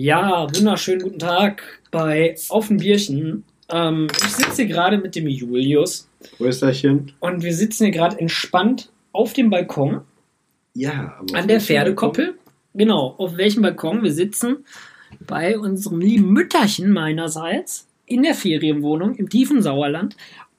Ja, wunderschönen guten Tag bei Auf dem Bierchen. Ähm, ich sitze hier gerade mit dem Julius Wo ist das hin? und wir sitzen hier gerade entspannt auf dem Balkon Ja, aber an der Pferdekoppel. Genau, auf welchem Balkon wir sitzen? Bei unserem lieben Mütterchen meinerseits in der Ferienwohnung im tiefen Sauerland.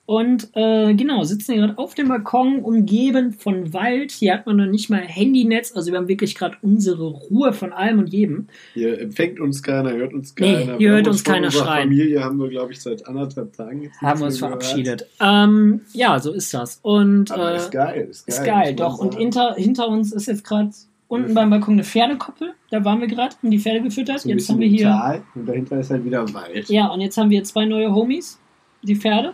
Und äh, genau, sitzen hier gerade auf dem Balkon, umgeben von Wald. Hier hat man noch nicht mal Handynetz, also wir haben wirklich gerade unsere Ruhe von allem und jedem. Hier empfängt uns keiner, hört uns Nee, keiner. hier Wir hört uns von keiner schreien. Familie haben wir, glaube ich, seit anderthalb Tagen jetzt haben wir uns verabschiedet. Ähm, ja, so ist das. Und Aber äh, ist geil, ist geil. ist geil, doch. Und hinter, hinter uns ist jetzt gerade unten beim Balkon eine Pferdekoppel. Da waren wir gerade, haben die Pferde gefüttert. so jetzt haben wir hier. Tal und dahinter ist halt wieder Wald. Ja, und jetzt haben wir zwei neue Homies, die Pferde.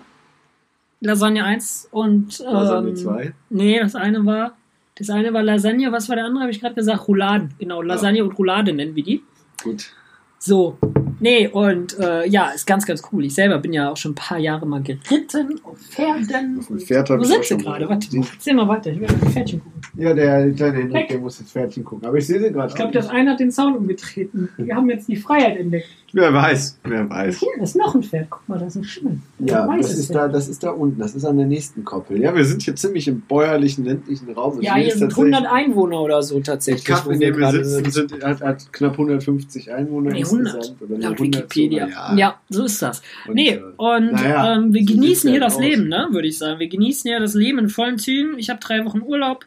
Lasagne 1 und. Ähm, Lasagne 2. Nee, das eine war. Das eine war Lasagne, was war der andere? Habe ich gerade gesagt? Rouladen. Genau, Lasagne und Roulade nennen wir die. Gut. So, nee, und äh, ja, ist ganz, ganz cool. Ich selber bin ja auch schon ein paar Jahre mal geritten auf Pferden. Auf Pferd Wo sind sie gerade? Warte, erzähl mal weiter. Ich will auf Pferdchen gucken. Ja, der kleine Henrik, der muss jetzt Pferdchen gucken. Aber ich sehe sie gerade. Ich glaube, das eine hat den Zaun umgetreten. Wir haben jetzt die Freiheit entdeckt. Wer weiß, wer weiß. Hier ist noch ein Pferd. Guck mal, da ist ein Schimmel. Ja, das ist, Pferd. da, das ist da unten, das ist an der nächsten Koppel. Ja, wir sind hier ziemlich im bäuerlichen, ländlichen Raum. Ja, hier sind tatsächlich- 100 Einwohner oder so tatsächlich. Kaff, in dem wir sitzen, sind, hat, hat knapp 150 Einwohner Nee, 100. insgesamt. Oder Laut 100 Wikipedia. sogar, Ja. so ist das. Und, nee, äh, und naja, ähm, wir so genießen hier halt das aus. Leben, ne, würde ich sagen. Wir genießen ja das Leben in vollen Zügen. Ich habe drei Wochen Urlaub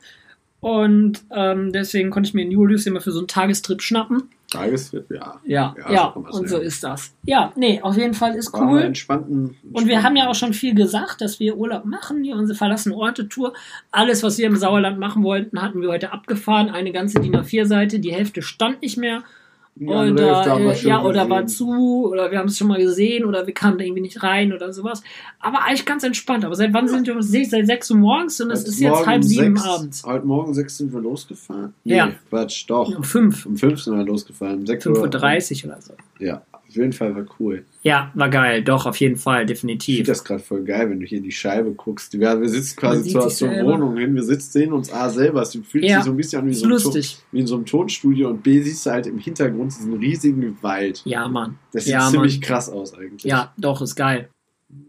und ähm, deswegen konnte ich mir den Julius immer für so einen Tagestrip schnappen. Tageswirt, ja. Ja, Ja, ja, so und so ist das. Ja, nee, auf jeden Fall ist War cool. entspannten, Und wir haben ja auch schon viel gesagt, dass wir Urlaub machen, hier unsere verlassene Orte-Tour. Alles, was wir im Sauerland machen wollten, hatten wir heute abgefahren. Eine ganze DIN A4-Seite, die Hälfte stand nicht mehr. Andere oder, äh, ja, oder gesehen. war zu, oder wir haben es schon mal gesehen, oder wir kamen da irgendwie nicht rein oder sowas. Aber eigentlich ganz entspannt. Aber seit wann sind wir uns seit 6 Uhr morgens und es ist jetzt halb sieben abends. Heute Morgen sechs sind wir losgefahren. Ja. Quatsch, doch. Um 5, Um fünf sind wir losgefahren. Um sechs Uhr. 5.30 Uhr oder so. Ja, auf jeden Fall war cool. Ja, war geil. Doch, auf jeden Fall, Ich definitiv. finde das gerade voll geil, wenn du hier in die Scheibe guckst. Ja, wir sitzen quasi zur, zur selber. Wohnung hin. Wir sitzen, sehen uns A selber. Es fühlt Ja, sich so ein bisschen an wie, so ein, Ton, lustig. wie in so einem Tonstudio. Und B siehst du halt im Hintergrund diesen riesigen Wald. Ja, Mann. Das sieht ja, ziemlich Mann. krass aus eigentlich. Ja, doch, ist geil.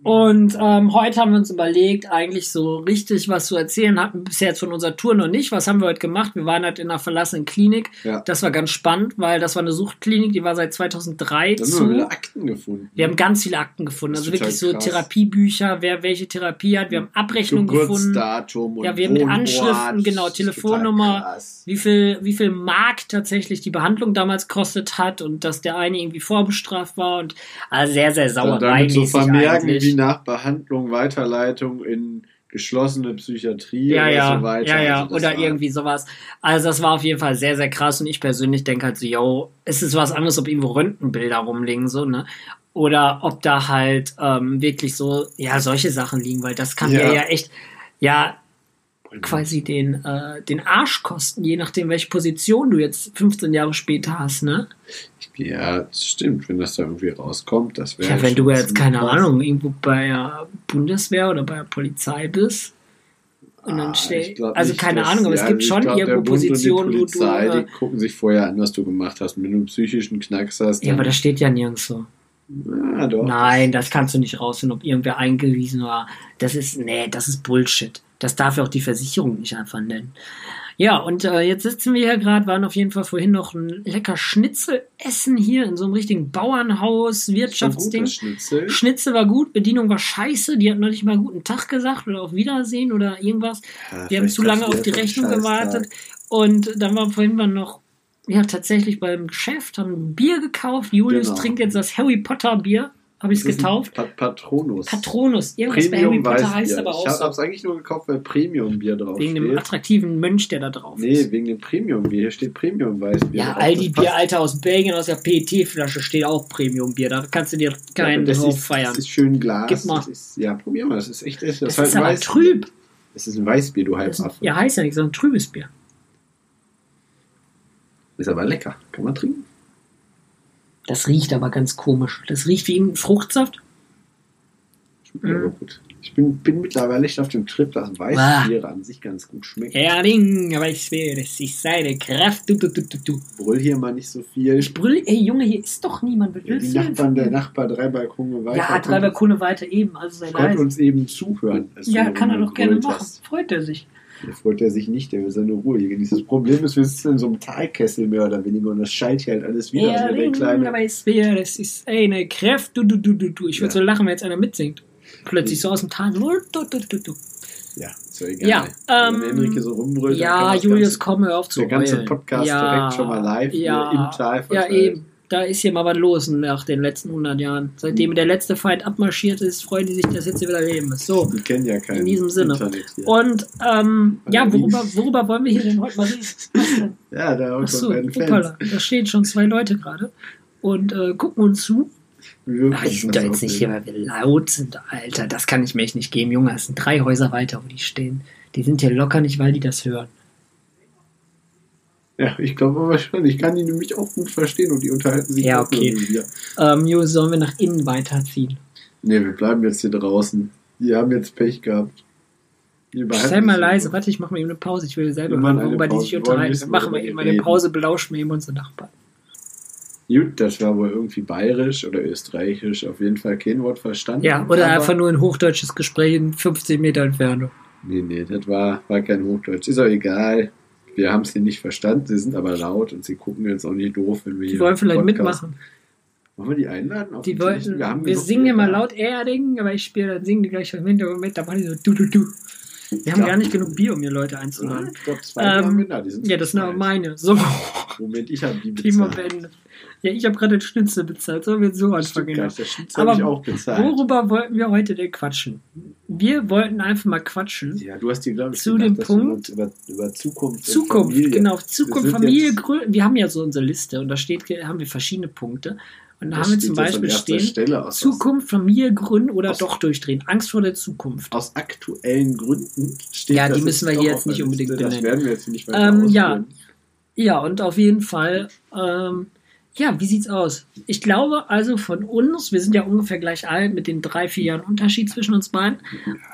Und ähm, heute haben wir uns überlegt, eigentlich so richtig was zu erzählen hatten wir bisher jetzt von unserer Tour noch nicht. Was haben wir heute gemacht? Wir waren halt in einer verlassenen Klinik. Ja. Das war ganz spannend, weil das war eine Suchtklinik, die war seit 2003 Da haben wir zu. Akten gefunden. Wir haben ganz viele Akten gefunden. Also wirklich so krass. Therapiebücher, wer welche Therapie hat. Wir haben Abrechnungen gefunden. Und Ja, wir haben mit Wohnort. Anschriften, genau, Telefonnummer. wie viel, wie viel Mark tatsächlich die Behandlung damals kostet hat und dass der eine irgendwie vorbestraft war und also sehr, sehr Dann damit sauerei so vermerken, eigentlich. wie nach Behandlung, Weiterleitung in geschlossene Psychiatrie ja, oder ja, so weiter. ja, ja, Also oder war- irgendwie sowas. Also das war auf jeden Fall sehr, sehr krass und ich persönlich denke halt so, yo, es ist was anderes, ob irgendwo Röntgenbilder rumliegen, so, ne? Oder ob da halt ähm, wirklich so, ja, solche Sachen liegen, weil das kann ja ja echt, ja, quasi den, äh, den Arsch kosten, je nachdem, welche Position du jetzt 15 Jahre später hast, ne? Ja, das stimmt, wenn das da irgendwie rauskommt, das wäre Ja, wenn du jetzt, keine krass. Ahnung, irgendwo bei der Bundeswehr oder bei der Polizei bist und dann Ah, glaub also nicht, keine dass- Ahnung, aber es ja, gibt ich schon glaub, irgendwo Positionen, wo du. Äh, die gucken sich vorher an, was du gemacht hast. Wenn du einen psychischen Knacks hast, ja, aber das steht ja nirgendwo. ja, doch. Nein, das kannst du nicht rausfinden, ob irgendwer eingewiesen war. Das ist, nee, das ist Bullshit. Das darf ja auch die Versicherung nicht einfach nennen. Ja, und äh, jetzt sitzen wir hier gerade, waren auf jeden Fall vorhin noch ein lecker Schnitzel essen hier in so einem richtigen Bauernhaus, Wirtschaftsding. Schnitzel. Schnitzel war gut, Bedienung war scheiße, die hat noch nicht mal guten Tag gesagt oder auf Wiedersehen oder irgendwas. Ja, Wir haben zu lange auf die Rechnung gewartet. Und dann war vorhin mal noch, ja, tatsächlich beim Geschäft, haben ein Bier gekauft. Julius Genau. trinkt jetzt das Harry Potter Bier, habe ich es Das ist ein getauft. Pat Patronus. Patronus, irgendwas bei Harry Premium Potter heißt aber auch Ich so. habe es eigentlich nur gekauft, weil Premium-Bier drauf Wegen dem steht. attraktiven Mönch, der da drauf Nee, ist. wegen dem Premium-Bier. Hier steht Premium-Weißbier. Ja, drauf. Aldi Das passt- Bier, Alter, aus Belgien, aus der PET-Flasche steht auch Premium-Bier. Da kannst du dir keinen das drauf ist, feiern. Das ist schön Glas. Gib mal. Das ist, ja, probier mal. Das ist echt. Das, Das halt ist aber Weißbier. trüb. Das ist ein Weißbier, du Das ist, Halbaffe. ja, heißt ja nicht, sondern trübes Bier. Ist aber lecker. Kann man trinken. Das riecht aber ganz komisch. Das riecht wie ein Fruchtsaft. Gut. Ich bin, bin mittlerweile echt auf dem Trip, dass Ah. Weißbier an sich ganz gut schmeckt. Ja, Ding, aber ich schwöre, das ist seine Kraft. Du, du, du, du, du. Brüll hier mal nicht so viel. Ich brüll, ey Junge, hier ist doch niemand. Ja, die Nachbarn, der? Nachbar drei Balkone weiter. Ja, drei Balkone weiter eben, also sei konnte leise. uns eben zuhören. Ja, kann er doch gerne machen. hast. Freut er sich. Da freut er sich nicht, der will seine Ruhe hier genießen. Das Problem ist, wir sitzen in so einem Talkessel mehr oder weniger und das schallt hier halt alles wieder. Ja, der kleine, ich schwöre, das ist eine Kraft. Du, du, du, du, du. Ich würde Ja. so lachen, wenn jetzt einer mitsingt. Plötzlich so aus dem Tal. Du, du, du, du, ja, ist ja egal. Ja, ähm, Wenn Enrique so rumbrüllt, Ja, Julius, Ganze- komm, hör auf zu der ganze. Podcast ja, direkt schon mal live ja, im Tal Ja, eben. Da ist hier mal was los nach den letzten 100 Jahren. Seitdem der letzte Feind abmarschiert ist, freuen die sich, dass jetzt hier wieder leben ist. So. Die kennen ja keinen In diesem Sinne. Internet. Und, ähm, ja, worüber, worüber wollen wir hier denn heute mal reden? Ja, da Achso, wir Fans. da stehen schon zwei Leute gerade und äh, gucken uns zu. Wir die sind doch jetzt nicht hier, weil wir laut sind, Alter. Das kann ich mir echt nicht geben, Junge. Es sind drei Häuser weiter, wo die stehen. Die sind hier locker nicht, weil die das hören. Ja, ich glaube aber schon. Ich kann die nämlich auch gut verstehen und die unterhalten sich Ja, auch okay. mir. Ähm, Jo, sollen wir nach innen weiterziehen? Nee, wir bleiben jetzt hier draußen. Die haben jetzt Pech gehabt. Sei mal leise, warte, ich mache mal eben eine Pause. Ich will selber hören, worüber die sich unterhalten. Machen wir eben mal eine. Pause, belauschen wir eben unsere Nachbarn. Gut, das war wohl irgendwie bayerisch oder österreichisch. Auf jeden Fall kein Wort verstanden. Ja, oder einfach nur ein hochdeutsches Gespräch in 50 Meter Entfernung. Nee, nee, das war, war kein Hochdeutsch. Ist auch egal. Wir haben es hier nicht verstanden. Sie sind aber laut und sie gucken jetzt auch nicht doof, wenn wir Die hier wollen vielleicht Podcast- mitmachen. Wollen wir die einladen? Die wollten, wir, haben genug singen da. laut Erding, aber ich spiele, dann singen die gleich im Hintergrund mit, da machen die so du, du, du. Wir haben Ja. gar nicht genug Bier, um hier Leute Ja, einzuladen. Ich glaube, zwei Ähm, haben wir da. Die sind Ja, das sind aber meine. So, Moment, ich habe die bezahlt. beendet. Ja, ich habe gerade den Schnitzel bezahlt. Sollen wir jetzt so anfangen? gar genau? nicht, Der Schnitz Aber habe ich auch bezahlt. Worüber wollten wir heute denn quatschen? Wir wollten einfach mal quatschen. Ja, du hast dir, glaube ich, Zu gedacht, dem Punkt- über, über Zukunft Zukunft, Familie. genau, Zukunft, Familie. Wir haben ja so unsere Liste und da steht, haben wir verschiedene Punkte. Und da Das haben wir zum Beispiel stehen, Zukunft, Familie gründen oder aus- doch durchdrehen. Angst vor der Zukunft. Aus, aktuellen Gründen steht Ja, die das müssen wir hier jetzt nicht unbedingt Liste. Das benennen. werden wir jetzt nicht weiter Ähm, ja. Ja, und auf jeden Fall, ähm, ja, wie sieht's aus? Ich glaube also von uns, wir sind ja ungefähr gleich alt mit den drei, vier Jahren Unterschied zwischen uns beiden.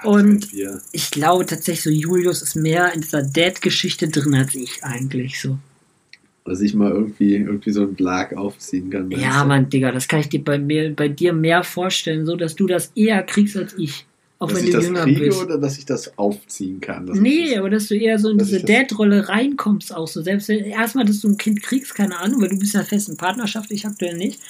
Und wir, ich glaube tatsächlich so, Julius ist mehr in dieser Dad-Geschichte drin als ich eigentlich so. dass ich mal irgendwie, irgendwie so einen Blag aufziehen kann. Ja? Mann, Digga, das kann ich dir bei, mir, bei dir mehr vorstellen, so dass du das eher kriegst als ich. Auch dass wenn ich du das jünger kriege bist. oder dass ich das aufziehen kann. Nee, das, aber dass du eher so in diese Dad-Rolle reinkommst auch so. Selbst wenn, erstmal, dass du ein Kind kriegst, keine Ahnung, weil du bist ja fest in Partnerschaft, ich aktuell nicht.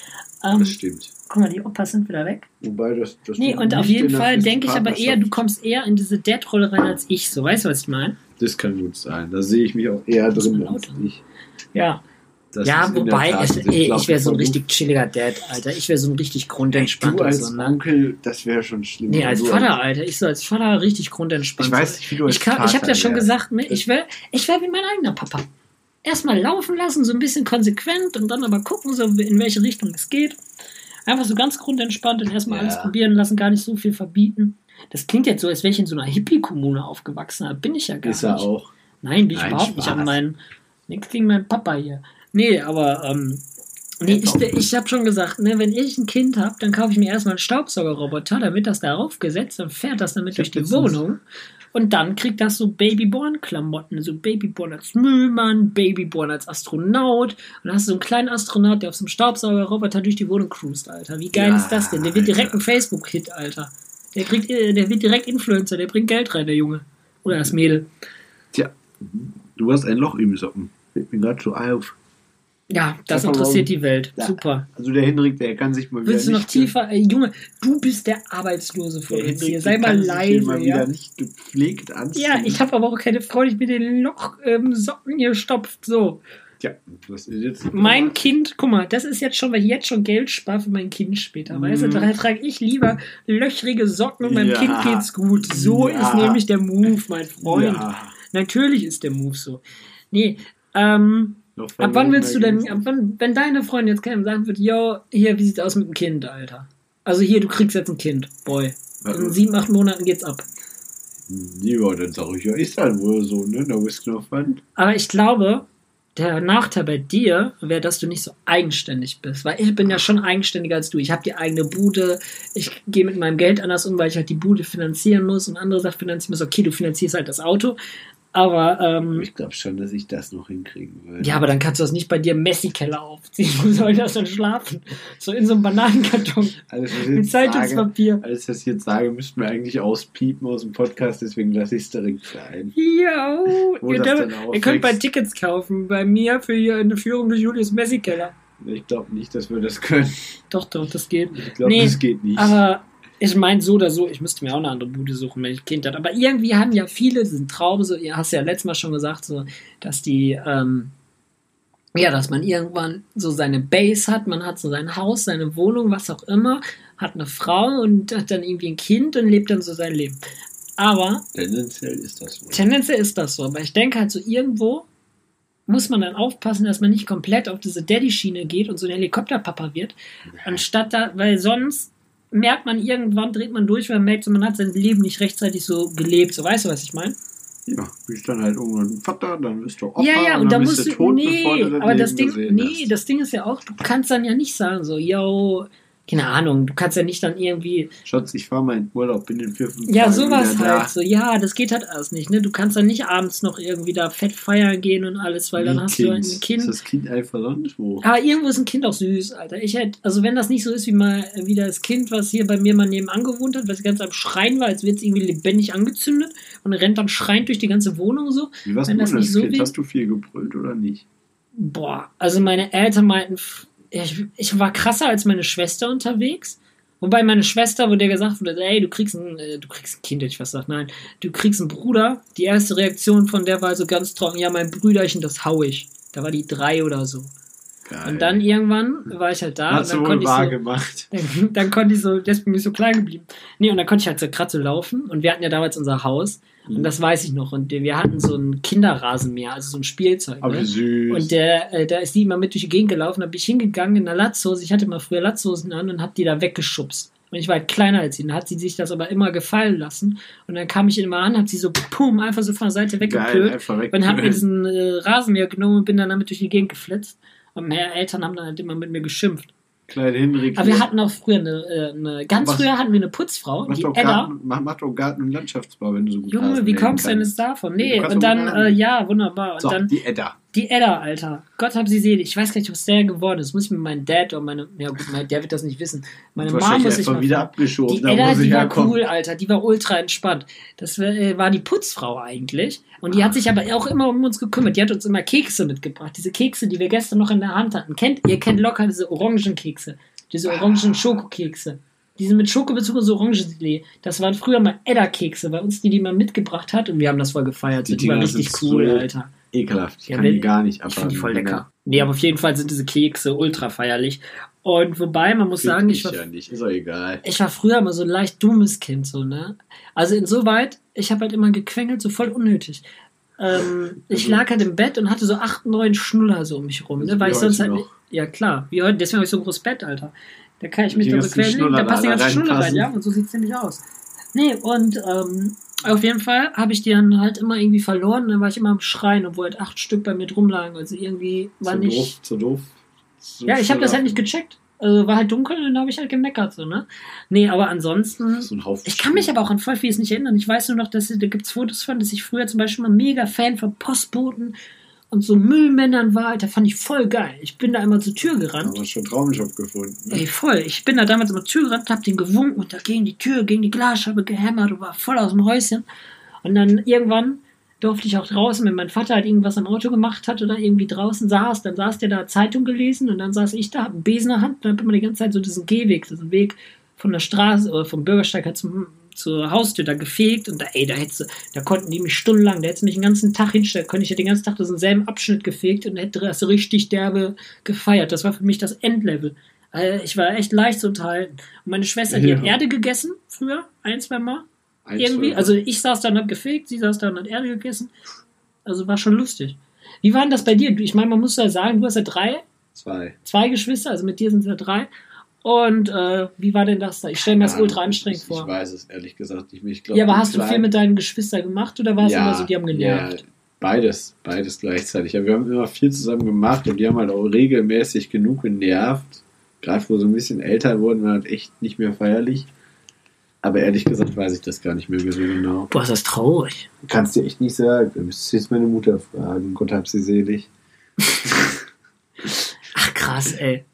Ähm, das stimmt. guck mal, die Opas sind wieder weg. Wobei das, das Nee, und auf jeden Fall denke ich aber eher, du kommst eher in diese Dad-Rolle rein als ich, so. Weißt du, was ich meine? Das kann gut sein. Da sehe ich mich auch eher drin als ich. Ja. Das ja, ist wobei, Tat. Ich ey, ich wäre so ein richtig chilliger Dad, Alter. Ich wäre so ein richtig grundentspannt Du als so, ne? Onkel, das wäre schon schlimm. Nee, als Vater, Alter. Ich so als Vater richtig grundentspannt. Ich weiß nicht, wie du als Ich, kann, ich habe ja schon gesagt, ne, ich wäre ich wär wie mein eigener Papa. Erstmal laufen lassen, so ein bisschen konsequent und dann aber gucken, so in welche Richtung es geht. Einfach so ganz grundentspannt und erstmal Ja. alles probieren lassen, gar nicht so viel verbieten. Das klingt jetzt so, als wäre ich in so einer Hippie-Kommune aufgewachsen, aber bin ich ja gar Ist er nicht. auch. Nein, bin ich Nein, überhaupt nicht Spaß. an meinen. Nichts gegen meinen Papa hier. Nee, aber ähm, nee, ich, ich habe schon gesagt, ne, wenn ich ein Kind habe, dann kaufe ich mir erstmal einen Staubsaugerroboter, damit das darauf gesetzt, dann fährt das damit durch die Wohnung. Und dann kriegt das so Babyborn-Klamotten, so Babyborn als Müllmann, Babyborn als Astronaut. Und dann hast du so einen kleinen Astronaut, der auf so einem Staubsaugerroboter durch die Wohnung cruist, Alter. Wie geil Ja, ist das denn? Der wird direkt Alter. ein Facebook-Hit, Alter. Der, kriegt, äh, der wird direkt Influencer, der bringt Geld rein, der Junge. Oder das Mädel. Tja, du hast ein Loch im Socken. Fällt mir gerade so auf. Ja, das mal, interessiert die Welt. Ja. Super. Also der Hendrik, der kann sich mal wieder Willst du noch nicht tiefer? Ey, Junge, du bist der Arbeitslose von uns hier. Sei mal leise, mal ja. wieder nicht gepflegt anziehen. Ja, ich habe aber auch keine Frau, die mir den Loch ähm, Socken hier stopft. So. Tja, was ist jetzt? Mein Kind, guck mal, das ist jetzt schon, weil ich jetzt schon Geld spare für mein Kind später. Weißt du, Mhm. daher trage ich lieber löchrige Socken und meinem Ja. Kind geht's gut. So Ja. ist nämlich der Move, mein Freund. Ja. Natürlich ist der Move so. Nee, ähm, Ab wann willst du denn, ab wann, wenn deine Freundin jetzt käme und sagen würde, yo, hier, wie sieht's aus mit dem Kind, Alter? Also hier, du kriegst jetzt ein Kind, boy. In sieben, acht Monaten geht's ab. Ja, dann sag ich ja, ist halt wohl so, ne? Da noch was. Aber ich glaube, der Nachteil bei dir wäre, dass du nicht so eigenständig bist. Weil ich bin ja schon eigenständiger als du. Ich habe die eigene Bude. Ich gehe mit meinem Geld anders um, weil ich halt die Bude finanzieren muss und andere Sachen finanzieren muss. Okay, du finanzierst halt das Auto. Aber, ähm, Ich glaube schon, dass ich das noch hinkriegen würde. ja, aber dann kannst du das nicht bei dir im Messi-Keller aufziehen. Wo soll das dann schlafen? So in so einem Bananenkarton alles, mit jetzt sage, Zeitungspapier. alles, was ich jetzt sage, müssten wir eigentlich auspiepen aus dem Podcast, deswegen lasse ich es direkt sein. Ja, ihr, ihr könnt bei. Tickets kaufen. Bei mir für eine Führung durch Julius Messi-Keller. Ich glaube nicht, dass wir das können. Doch, doch, das geht. Ich glaube, Nee, das geht nicht. Aber ich meine so oder so, ich müsste mir auch eine andere Bude suchen, wenn ich ein Kind hatte. Aber irgendwie haben ja viele diesen Traum, so, ihr hast ja letztes Mal schon gesagt, so, dass die, ähm, ja, dass man irgendwann so seine Base hat, man hat so sein Haus, seine Wohnung, was auch immer, hat eine Frau und hat dann irgendwie ein Kind und lebt dann so sein Leben. Aber Tendenziell ist das so. Tendenziell ist das so, aber ich denke halt so irgendwo muss man dann aufpassen, dass man nicht komplett auf diese Daddy-Schiene geht und so ein Helikopterpapa wird, anstatt da, weil sonst merkt man irgendwann, dreht man durch, weil man merkt, man hat sein Leben nicht rechtzeitig so gelebt, so weißt du, was ich meine? Ja, bist dann halt irgendwann ein Vater, dann bist du Opa Ja, ja, und, und da dann bist musst du tot, nee, bevor du dein aber das Leben Ding, gesehen nee, hast. das Ding ist ja auch, du kannst dann ja nicht sagen, so, yo, keine Ahnung, du kannst ja nicht dann irgendwie, Schatz, ich fahre mal in Urlaub, bin in vier, fünf Ja, Tagen sowas halt da. so. Ja, das geht halt alles nicht. Ne? Du kannst dann nicht abends noch irgendwie da fett feiern gehen und alles, weil dann Wie hast du ein Ist Kind. das Kind einfach sonst wo? Aber irgendwo ist ein Kind auch süß, Alter. Ich hätte, also wenn das nicht so ist wie mal wie das Kind, was hier bei mir mal nebenan gewohnt hat, was ganz am Schreien war, als wird es irgendwie lebendig angezündet und rennt dann schreiend durch die ganze Wohnung so. Wie war's wenn das das nicht so Kind? Hast du viel gebrüllt oder nicht? Boah, also meine Eltern meinten, f- ich, ich war krasser als meine Schwester unterwegs. Wobei meine Schwester, wo der gesagt wurde, ey, du kriegst ein, äh, du kriegst ein Kind, hätte ich was gesagt, nein, du kriegst einen Bruder. Die erste Reaktion von der war so ganz trocken, ja, mein Brüderchen, das hau ich. Da war die drei oder so. Geil. Und dann irgendwann war ich halt da und du dann wohl konnte ich wahr so, gemacht. dann, dann konnte ich so, deswegen bin ich so klein geblieben. Nee, und dann konnte ich halt so gerade so laufen und wir hatten ja damals unser Haus Mhm. und das weiß ich noch und wir hatten so ein Kinderrasenmäher, also so ein Spielzeug. Aber ne? süß. Und der, äh, da ist die immer mit durch die Gegend gelaufen, da bin ich hingegangen in der Latzhose, ich hatte mal früher Latzhosen an und hab die da weggeschubst. Und ich war halt kleiner als sie, dann hat sie sich das aber immer gefallen lassen. Und dann kam ich immer an, hab sie so, pum, einfach so von der Seite Geil, weggepölt einfach weg. und hab mir diesen äh, Rasenmäher genommen und bin dann damit durch die Gegend geflitzt. Und meine Eltern haben dann halt immer mit mir geschimpft. Kleine Hinrich. Aber wir hatten auch früher eine, äh, eine ganz Was- früher hatten wir eine Putzfrau, die Edda. Garten, mach, doch Garten- und Landschaftsbau, wenn du so gut Junge, wie kommst du denn jetzt davon? Nee, und dann, äh, ja, wunderbar. Und So, dann die Edda. Die Edda, Alter. Gott hab sie selig. Ich weiß gar nicht, was der geworden ist. Muss ich mit meinem Dad oder meine, ja gut, mein, der wird das nicht wissen. Meine Mama muss ich mal wieder fragen. abgeschoben. Die da Edda, muss ich die war cool, Alter. Die war ultra entspannt. Das war, äh, war die Putzfrau eigentlich. Und die hat sich aber auch immer um uns gekümmert. Die hat uns immer Kekse mitgebracht. Diese Kekse, die wir gestern noch in der Hand hatten. Kennt, ihr kennt locker diese Orangenkekse. Diese orangen Schokokekse. Diese mit Schokobezug und so Orangengelee. Das waren früher mal Edda-Kekse bei uns, die die mal mitgebracht hat. Und wir haben das voll gefeiert. Die Die, war richtig cool, Alter. Ekelhaft. Ich Ja, kann wenn- die gar nicht Ich abhaben. finde die voll lecker. Nee, aber auf jeden Fall sind diese Kekse ultra feierlich. Und wobei, man muss sagen, ich war, ja nicht. Ist egal. ich war früher immer so ein leicht dummes Kind, so, ne? Also insoweit, ich habe halt immer gequengelt, so voll unnötig. Ähm, ich Also- lag halt im Bett und hatte so acht, neun Schnuller so um mich rum, Also ne? Weil wie ich sonst halt. Ja, klar, wie heute, deswegen habe ich so ein großes Bett, Alter. Da kann ich mich da Schnuller da passt die ganze Schnuller rein, ja, und so sieht es nämlich aus. Nee, und ähm, auf jeden Fall habe ich die dann halt immer irgendwie verloren, dann war ich immer am Schreien, obwohl halt acht Stück bei mir drum lagen. Also irgendwie war zu nicht. doof, zu doof. Zu Ja, ich habe das halt nicht gecheckt. Also war halt dunkel und dann habe ich halt gemeckert, so, ne? Nee, aber ansonsten. So ein Haufen. Ich kann mich aber auch an voll vieles nicht erinnern. Ich weiß nur noch, dass da gibt's Fotos von, dass ich früher zum Beispiel mal mega Fan von Postboten und so Müllmännern war. Alter, fand ich voll geil. Ich bin da einmal zur Tür gerannt. Aber schon Traumjob gefunden. ne? Ey, voll. Ich bin da damals immer zur Tür gerannt, hab den gewunken und da gegen die Tür, gegen die Glasscheibe gehämmert und war voll aus dem Häuschen. Und dann irgendwann durfte ich auch draußen, wenn mein Vater halt irgendwas am Auto gemacht hat oder irgendwie draußen saß, dann saß der da Zeitung gelesen und dann saß ich da, hab einen Besen in der Hand und hab immer die ganze Zeit so diesen Gehweg, diesen Weg von der Straße oder vom Bürgersteig halt zum, zur Haustür da gefegt und da, ey, da hättest da konnten die mich stundenlang, da hättest mich den ganzen Tag hinstellen können, ich hätte den ganzen Tag diesen selben Abschnitt gefegt und hätte das richtig derbe gefeiert. Das war für mich das Endlevel. Äh, Ich war echt leicht zu unterhalten. Und meine Schwester, die Ja. hat Erde gegessen, früher, ein, zwei Mal. Eins, Irgendwie. zwei. Also ich saß da und hab gefegt, sie saß da und hat Erde gegessen. Also war schon lustig. Wie war denn das bei dir? Ich meine, man muss ja sagen, du hast ja drei, Zwei. zwei Geschwister, also mit dir sind es ja drei. Und äh, wie war denn das da? Ich stelle mir das Ja, ultra anstrengend ich, Ich vor. weiß es ehrlich gesagt nicht mehr. Ich glaub, Ja, aber hast du viel mit deinen Geschwistern gemacht oder war es ja, immer so, die haben genervt? Ja, Beides, beides gleichzeitig. Ja, wir haben immer viel zusammen gemacht und die haben halt auch regelmäßig genug genervt. Gerade wo sie ein bisschen älter wurden, war halt echt nicht mehr feierlich. Aber ehrlich gesagt weiß ich das gar nicht mehr so genau. Boah, ist das traurig. Kannst dir echt nicht sagen. Du müsstest jetzt meine Mutter fragen. Gott hab sie selig. Ach krass, ey.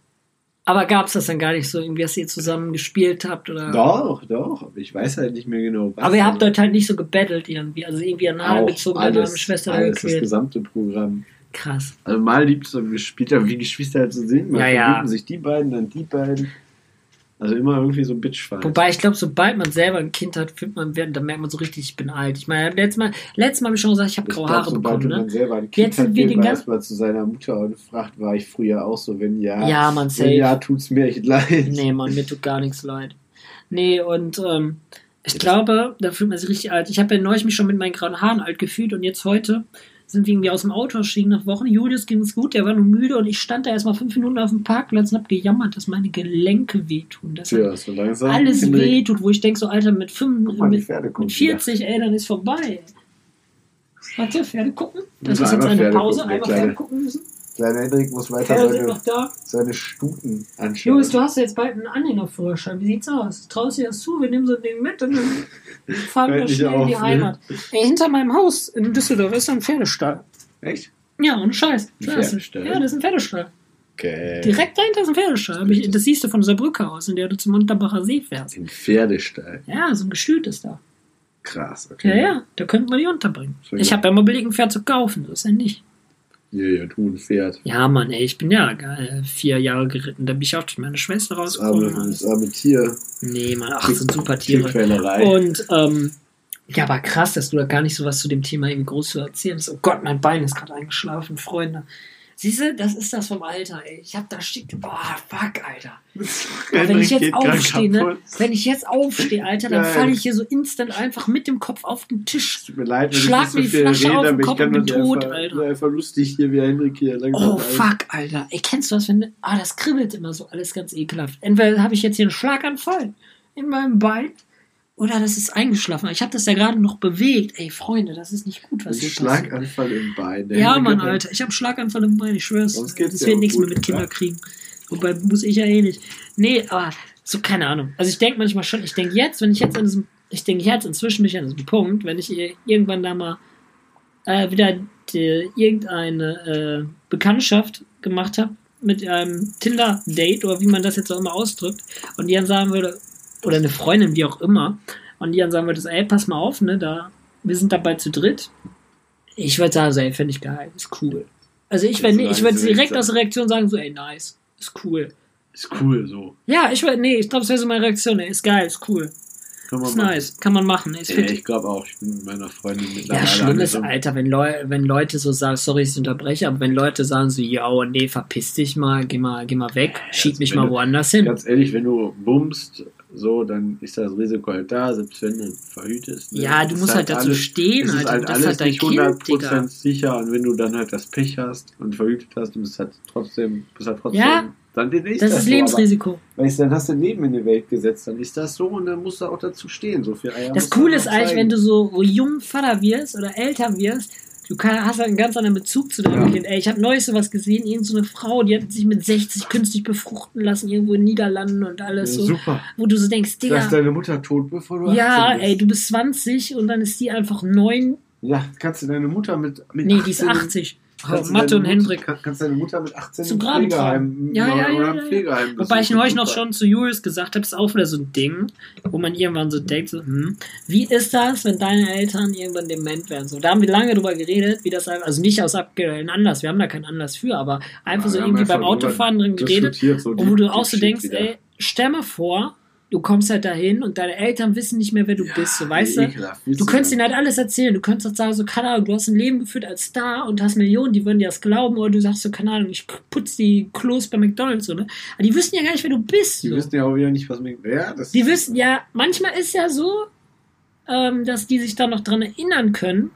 Aber gab es das dann gar nicht so, irgendwie, dass ihr zusammen gespielt habt? Oder? Doch, doch. Ich weiß halt nicht mehr genau, was. Aber ihr habt dort halt nicht so gebettelt irgendwie. Also irgendwie an Haare gezogen, an alles, Schwester alles, das gesamte Programm. Krass. Also mal liebt es gespielt, aber wie Geschwister halt so sind. Mal Ja, ja. sich die beiden, dann die beiden. Also immer irgendwie so Bitchfight. Wobei ich glaube, sobald man selber ein Kind hat, fühlt man, dann merkt man so richtig, ich bin alt. Ich meine, letztes Mal, letztes Mal habe ich schon gesagt, ich habe graue Haare sobald bekommen, man ne? selber ein Jetzt Kind sind hat, wir geht den man ganzen- erstmal zu seiner Mutter und fragt, war ich früher auch so? Wenn ja, Ja, man, safe. wenn ja, tut's mir echt leid. Nee, Mann, mir tut gar nichts leid. Nee, und ähm, ich glaube, da fühlt man sich richtig alt. Ich habe ja neulich mich schon mit meinen grauen Haaren alt gefühlt und jetzt heute sind wir irgendwie aus dem Auto erschienen nach Wochen. Julius ging es gut, der war nur müde und ich stand da erstmal fünf Minuten auf dem Parkplatz und habe gejammert, dass meine Gelenke wehtun. Dass Tja, so langsam. alles wehtut, wo ich denke, so Alter, mit, fünf, mal, mit, mit 40, ey, dann ist vorbei. Warte, Pferde gucken. Das ist jetzt eine Pferde Pause, gucken, einmal. Pferde gucken müssen. Kleiner Hendrik muss weiter seine, seine Stuten anschauen. Julius, du hast ja jetzt bald einen Anhängerführerschein. Wie sieht's aus? Traust du dir das zu? Wir nehmen so ein Ding mit und dann fahren wir schnell in die ne? Heimat. Ey, hinter meinem Haus in Düsseldorf ist ein Pferdestall. Echt? Ja, ohne Scheiß. Ein Pferdestall? Ja, das ist ein Pferdestall. Okay. Direkt dahinter ist ein Pferdestall. Ich, das siehst du von dieser Brücke aus, in der du zum Unterbacher See fährst. Ein Pferdestall. Ja, so ein Gestüt ist da. Krass, Ja, okay. ja, da könnten wir die unterbringen. Ich habe ja mal ein Pferd zu kaufen. Das ist ja nicht. Ja, ja, du ein Pferd. Ja, Mann, ey, ich bin ja äh, vier Jahre geritten. Da bin ich auch durch meine Schwester Das arme, rausgekommen. das arme Tier. Nee, Mann, ach, das sind super Tiere. Und ähm, ja, aber krass, dass du da gar nicht so was zu dem Thema eben groß zu erzählen hast. Oh Gott, mein Bein ist gerade eingeschlafen, Freunde. Siehst du, das ist das vom Alter, ey. Ich hab da steht, boah, fuck, Alter. Aber wenn ich jetzt aufstehe, ne, wenn ich jetzt aufstehe, Alter, dann falle ich hier so instant einfach mit dem Kopf auf den Tisch. Tut mir leid, wenn Schlag ich so die Flasche rede, auf den Kopf und bin tot, einfach, Alter. Einfach lustig hier, wie Henrik hier langsam Oh, fuck, Alter. Ey, kennst du das, wenn, ah, das kribbelt immer so, alles ganz ekelhaft. Entweder habe ich jetzt hier einen Schlaganfall in meinem Bein oder das ist eingeschlafen. Ich habe das ja gerade noch bewegt. Ey, Freunde, das ist nicht gut, was hier passiert. Schlaganfall im Bein. Ja, Mann, Alter. Ich habe Schlaganfall im Bein, ich schwör's. Geht's Das dir wird nichts mehr mit ja. Kinderkriegen. Wobei muss ich ja eh nicht. Nee, aber so, keine Ahnung. Also ich denke manchmal schon, ich denke jetzt, wenn ich jetzt an diesem, ich denke jetzt inzwischen mich an diesem Punkt, wenn ich irgendwann da mal äh, wieder die, irgendeine äh, Bekanntschaft gemacht habe mit einem Tinder-Date oder wie man das jetzt auch immer ausdrückt und die dann sagen würde, oder eine Freundin, wie auch immer, und die dann sagen würde, so, ey, pass mal auf, ne, da, wir sind dabei zu dritt. Ich würde sagen, so, ey, finde ich geil, ist cool. Also ich, sagen ich würde sie direkt aus der Reaktion sagen, so, ey, nice, ist cool. Ist cool so. Ja, ich würde, nee, ich glaube, das wäre so meine Reaktion, ey, ist geil, ist cool, Kann man ist machen. nice, kann man machen, ist Ja, fit. ich glaube auch, ich bin mit meiner Freundin Ja, mittlerweile schlimm ist, angekommen. Alter, wenn, Leu wenn Leute so sagen, sorry, ich unterbreche, aber wenn Leute sagen so, yo, nee, verpiss dich mal, geh mal, geh mal weg, schieb also mich mal du- woanders hin. Ganz ehrlich, wenn du bummst, so, dann ist das Risiko halt da, selbst wenn du verhütest. ne? Ja, du musst halt dazu alles, stehen, ist Alter. halt das alles halt dein nicht Kind, 100% Digga. sicher und wenn du dann halt das Pech hast und verhütet hast, du bist halt trotzdem, bist halt trotzdem, Ja, dann ist Das ist so, Lebensrisiko. Weißt du, dann hast du ein Leben in die Welt gesetzt, dann ist das so und dann musst du auch dazu stehen. So viel Eier Das Coole ist eigentlich, wenn du so jung Vater wirst oder älter wirst, du kann, hast halt einen ganz anderen Bezug zu deinem Ja. Kind. Ey, ich habe neulich sowas gesehen, irgend so eine Frau, die hat sich mit 60 künstlich befruchten lassen, irgendwo in Niederlanden und alles Ja, so. Super. Wo du so denkst, Da ist Digga, deine Mutter tot, bevor du ja, 18 ey, du bist 20 und dann ist die einfach 9, Ja, kannst du deine Mutter mit, mit nee, die ist 18 80. du Mathe und Hendrik. kann- Kannst deine Mutter mit 18 Zum Graben Pflegeheim Ja, ja, oder ja, ja. Pflegeheim Wobei ich neulich noch schon zu Julius gesagt habe, ist auch wieder so ein Ding, wo man irgendwann so denkt, so, hm, wie ist das, wenn deine Eltern irgendwann dement werden? So, da haben wir lange drüber geredet, wie das, also nicht aus aktuellen Anlass, wir haben da keinen Anlass für, aber einfach so wir haben irgendwie beim Autofahren drin geredet, so und die- wo du auch so denkst, wieder. ey, stell mal vor, du kommst halt dahin und deine Eltern wissen nicht mehr, wer du Ja, bist, so, weißt du? Du könntest ihnen halt alles erzählen. Du könntest halt sagen, so, keine Ahnung, du hast ein Leben geführt als Star und hast Millionen, die würden dir das glauben. Oder du sagst so, keine Ahnung, ich putze die Klos bei McDonalds, so, ne? Aber die wissen ja gar nicht, wer du bist. Die so. wissen ja auch wieder nicht, was mir. Ja, das Die wissen, ja, manchmal ist ja so, ähm, dass die sich da noch dran erinnern können,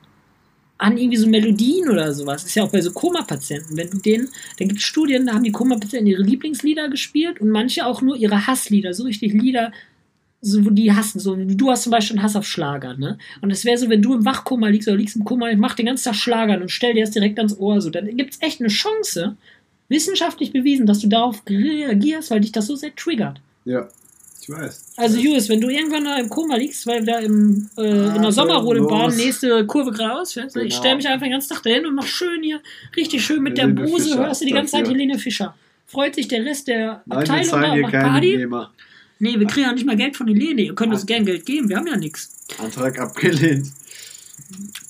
an irgendwie so Melodien oder sowas. Ist ja auch bei so Koma-Patienten. Wenn du denen, da gibt es Studien, da haben die Koma-Patienten ihre Lieblingslieder gespielt und manche auch nur ihre Hasslieder, so richtig Lieder, so, wo die hassen. So, du hast zum Beispiel einen Hass auf Schlager, ne? Und es wäre so, wenn du im Wachkoma liegst oder liegst im Koma, ich mach den ganzen Tag Schlagern und stell dir das direkt ans Ohr, so, dann gibt's echt eine Chance, wissenschaftlich bewiesen, dass du darauf reagierst, weil dich das so sehr triggert. Ja, ich weiß. Also, Julius, wenn du irgendwann da im Koma liegst, weil da im, äh, in der Sommerrodelbahn los. nächste Kurve geradeaus fährst, ich Genau. stell mich einfach den ganzen Tag dahin und mach schön hier, richtig schön mit der Helene Buse, Fischer hörst du die ganze Zeit. Helene Fischer. Freut sich der Rest der Nein, wir Abteilung da und macht Party. Nehmer. Nee, wir kriegen ja nicht mal Geld von Helene. Ihr könnt uns Ah. gern Geld geben, wir haben ja nichts. Antrag abgelehnt.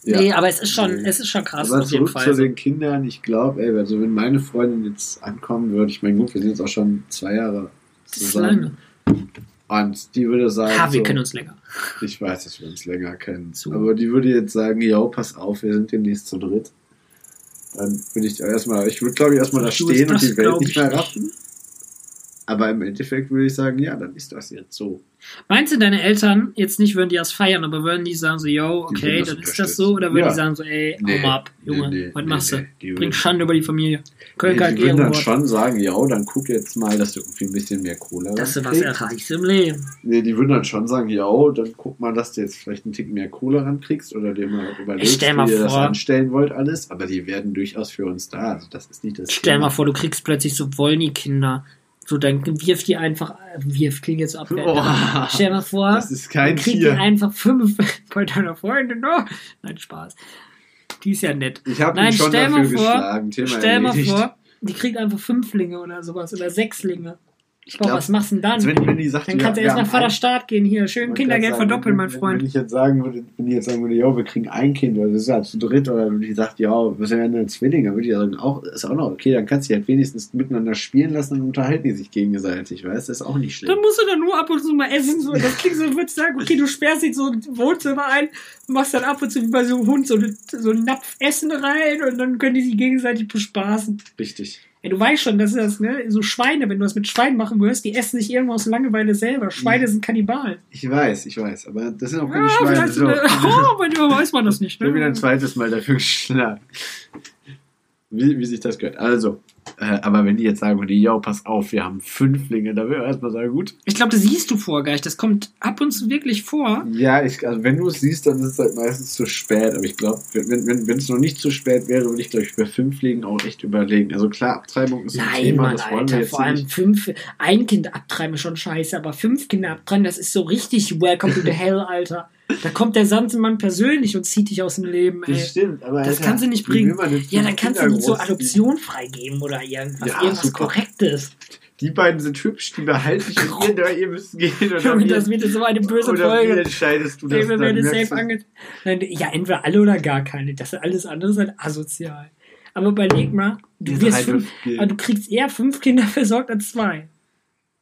Ja. Nee, aber es ist schon, Nee. es ist schon krass Aber auf jeden zurück Fall. zu den Kindern, ich glaube, ey, also wenn meine Freundin jetzt ankommen würde, ich meine, gut, wir sind jetzt auch schon zwei Jahre Das ist zusammen. Und die würde sagen, Ha, wir so, kennen uns länger. ich weiß, dass wir uns länger kennen, So. aber die würde jetzt sagen, yo, pass auf, wir sind demnächst zu dritt. Dann würde ich erstmal, ich würde glaube ich erstmal da stehen und die Welt nicht ich mehr nicht. Aber im Endeffekt würde ich sagen, ja, dann ist das jetzt so. Meinst du, deine Eltern jetzt nicht würden die das feiern, aber würden die sagen so, yo, okay, dann ist das so? Oder würden Ja. die sagen so, ey, Nee, hau mal ab, Junge, nee, nee, was machst du? Bring Schande über die Familie. Köln Nee, die würden dann schon sagen, ja, dann guck jetzt mal, dass du irgendwie ein bisschen mehr Kohle Dass du was erreichst im Leben. Nee, die würden dann schon sagen, ja, dann guck mal, dass du jetzt vielleicht einen Tick mehr Kohle rankriegst oder dir mal überlegst, mal wie ihr das anstellen wollt alles. Aber die werden durchaus für uns da. Also das ist nicht das Stell Thema. mal vor, du kriegst plötzlich so Wollny-Kinder. So, dann wirf die einfach, wirf, klingt jetzt abwertend. Oh, Stell mal vor, das ist kein dann kriegt die Tier. einfach fünf bei deiner Freundin. Oh. Nein, Spaß. Die ist ja nett. Ich habe ihn schon stell dafür mal vor, geschlagen. Thema Stell mal vor, die kriegt einfach Fünflinge oder sowas oder Sechslinge. Ich Boah, glaub, was machst du denn dann? Wenn, wenn die sagt, dann ja, kannst du wir erst nach haben Vater ein- Staat gehen. Hier, schön Kindergeld sagen, verdoppeln, mein Freund. Wenn ich jetzt sagen würde, wenn die jetzt sagen würde, ja, wir kriegen ein Kind, oder das ist ja zu dritt, oder wenn die sagt, ja, was wären denn Zwillinge, dann würde ich sagen, auch, ist auch noch okay, dann kannst du die halt wenigstens miteinander spielen lassen und unterhalten die sich gegenseitig, weißt du, das ist auch nicht schlimm. Dann musst du dann nur ab und zu mal essen. So. Das klingt so, würdest sagen, okay, du sperrst dich so ein Wohnzimmer ein, machst dann ab und zu wie bei so einem Hund so, eine- so einen Napf Essen rein und dann können die sich gegenseitig bespaßen. Richtig. Ja, du weißt schon, dass das, ne, so Schweine, wenn du das mit Schweinen machen würdest, die essen sich irgendwo aus Langeweile selber. Schweine sind Kannibalen. Ich weiß, ich weiß, aber das sind auch keine Ja, Schweine. vielleicht So. so. Oh, bei dir weiß man das nicht. Ich habe wieder ein Ne? zweites Mal dafür geschlagen. Wie, wie sich das gehört. Also, äh, aber wenn die jetzt sagen würden, ja, pass auf, wir haben Fünflinge, da würde ich erstmal sagen, gut. Ich glaube, das siehst du vor nicht. Das kommt ab und zu wirklich vor. Ja, ich, also wenn du es siehst, dann ist es halt meistens zu spät. Aber ich glaube, wenn wenn wenn, es noch nicht zu spät wäre, würde ich, glaube ich, bei Fünflingen auch echt überlegen. Also klar, Abtreibung ist ein Nein, Thema, Mann, das wollen wir Alter. jetzt Vor allem nicht. fünf, ein Kind abtreiben ist schon scheiße, aber fünf Kinder abtreiben, das ist so richtig Welcome to the Hell, Alter. Da kommt der Sansemann persönlich und zieht dich aus dem Leben, ey. Das stimmt, aber Das Alter, kannst du nicht wie bringen. Ja, dann kannst du die zur großziehen? Adoption freigeben oder irgendwas. Ja, irgendwas super. Korrektes. Die beiden sind hübsch, die behalte ich und ihr, oder ihr müsst gehen. Oder, wir- das wird so eine böse oder wie Folge. entscheidest du das? Dann? Merkst safe du- ange... Nein, Ja, entweder alle oder gar keine. Das ist alles andere ist halt asozial. Aber überleg mal, du, wirst eine fünf, du kriegst eher fünf Kinder versorgt als zwei.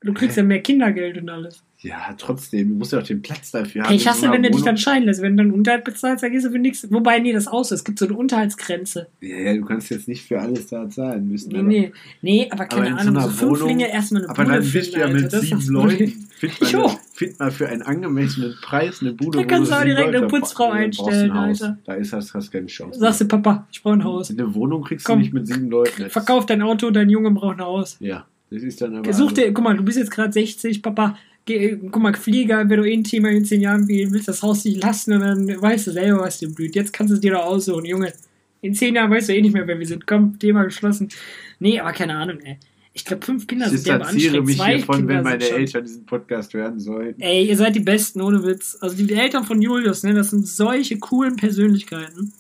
Du kriegst ja mehr Kindergeld und alles. Ja, trotzdem, du musst ja auch den Platz dafür haben. So du, einer wenn du dich dann scheiden lässt. Wenn du dann Unterhalt bezahlst, dann gehst du für nichts. Wobei, nee, das aus. Es gibt so eine Unterhaltsgrenze. Ja, ja, du kannst jetzt nicht für alles da zahlen müssen. Nee, aber- nee. Nee, aber keine in so Ahnung, einer so Fünflinge erstmal eine Aber Bude dann bist du ja mit Alter. Sieben. Leuten. Find mal, Jo. find mal für einen angemessenen Preis eine Bude, Da kannst du auch direkt eine Leute- Putzfrau da brauchst du einstellen, ein Haus. Alter. Da ist das, hast keine Chance. Sagst du, Papa, ich brauche ein Haus. Eine Wohnung kriegst Komm. du nicht mit sieben Leuten. Das- Verkauf dein Auto, dein Junge braucht ein Haus. Ja, das ist dann aber. Such dir, guck mal, du bist jetzt gerade 60, Papa. Geh, guck mal, Flieger, wenn du eh ein Thema in 10 Jahren willst das Haus nicht lassen und dann weißt du selber, was dir blüht. Jetzt kannst du es dir doch aussuchen, Junge. In 10 Jahren weißt du eh nicht mehr, wer wir sind. Komm, Thema geschlossen. Nee, aber keine Ahnung, ey. Ich glaube, fünf Kinder sind der anstrengend. mich Zwei hiervon, Kinder wenn meine Eltern diesen Podcast hören sollten. Ey, ihr seid die Besten, ohne Witz. Also die Eltern von Julius, ne, das sind solche coolen Persönlichkeiten.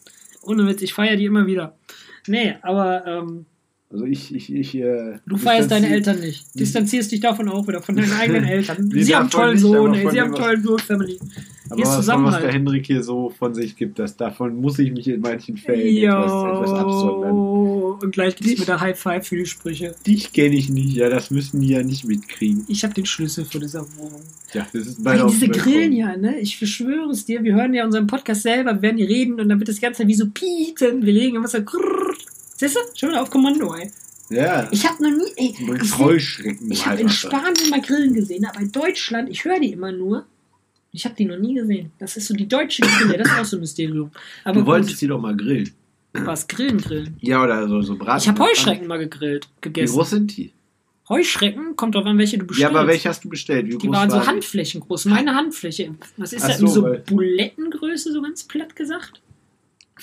Ohne Witz, ich feiere die immer wieder. Nee, aber ähm, Also ich, ich, ich. Äh, du feierst deine Eltern nicht. Distanzierst dich davon auch wieder, von deinen eigenen Eltern. Nee, Sie haben einen tollen Sohn, ey, sie haben einen tollen Blut Family. Aber Hier ist was, von was der Henrik hier so von sich gibt, das, davon muss ich mich in manchen Fällen etwas, etwas absondern. Und gleich gibt's Dich- wieder High Five für die Sprüche. Dich kenne ich nicht, ja, das müssen die ja nicht mitkriegen. Ich habe den Schlüssel für diese Wohnung. Ja, das ist meine diese. Grillen ja, ne? Ich beschwöre es dir, wir hören ja unseren Podcast selber, wir werden die reden und dann wird das Ganze wie so pieten. Wir legen immer so grrrr. Siehst du? Schon auf Kommando, ey. Ja, Ich habe noch nie, ey, ich, Heuschrecken. ich habe in Spanien mal Grillen gesehen, aber in Deutschland, ich höre die immer nur. Ich habe die noch nie gesehen. Das ist so die deutsche Grille, das ist auch so ein Mysterium. Aber Du wolltest die doch mal grillen. was? Grillen, grillen. Ja, oder so, so braten. Ich habe Heuschrecken mal gegrillt, Wie gegessen. groß sind die? Heuschrecken, kommt drauf an, welche du Ja, bestellst. aber welche hast du bestellt? Wie Die waren so? Handflächen groß. Meine Handfläche. Was ist Ach das? so, So, Bulettengröße, so ganz platt gesagt?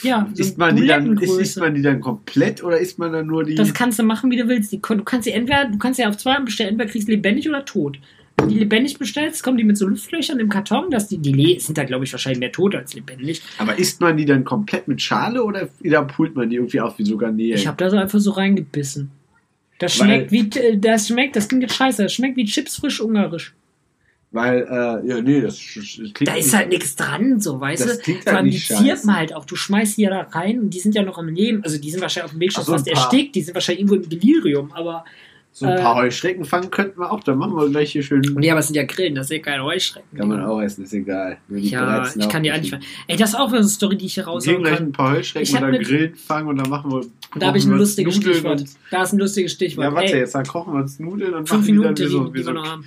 Ja, so Isst man, die dann, isst man die dann komplett oder isst man dann nur die? Das kannst du machen, wie du willst. Die, du kannst sie entweder, du kannst sie auf zwei bestellen, entweder kriegst du lebendig oder tot. Wenn du die lebendig bestellst, kommen die mit so Luftlöchern im Karton, dass die, die sind da, glaube ich, wahrscheinlich mehr tot als lebendig. aber isst man die dann komplett mit Schale oder wieder pult man die irgendwie auf wie so Garnelen? Ich habe da so einfach so reingebissen. Das Weil- schmeckt wie, äh, das schmeckt, das klingt jetzt scheiße, das schmeckt wie Chips frisch ungarisch. Weil, äh, ja, nee, das, das klingt Da ist halt nichts dran, so, weißt Das du? klingt Vor halt allem die nicht scheiße. zirpen halt auch. Du schmeißt die ja da rein und die sind ja noch am Leben. Also die sind wahrscheinlich auf dem Weg schon so, fast erstickt. Die sind wahrscheinlich irgendwo im Delirium. Aber, So ein paar äh, Heuschrecken fangen könnten wir auch. Dann machen wir gleich hier schön. nee, aber es sind ja Grillen, das ist ja keine Heuschrecken. Kann man auch essen, ist egal. Die Ja, ich kann die eigentlich. Ey, das ist auch eine Story, die ich hier Wir raushauen gleich kann. ein paar Heuschrecken oder Grillen fangen und dann machen wir. Da habe ich ein wir lustiges Nudeln Stichwort. Da ist ein lustiges Stichwort. Ja, warte Ey, jetzt, dann kochen wir uns Nudeln und fünf machen die Minuten dann wie so, wie die wir so noch haben.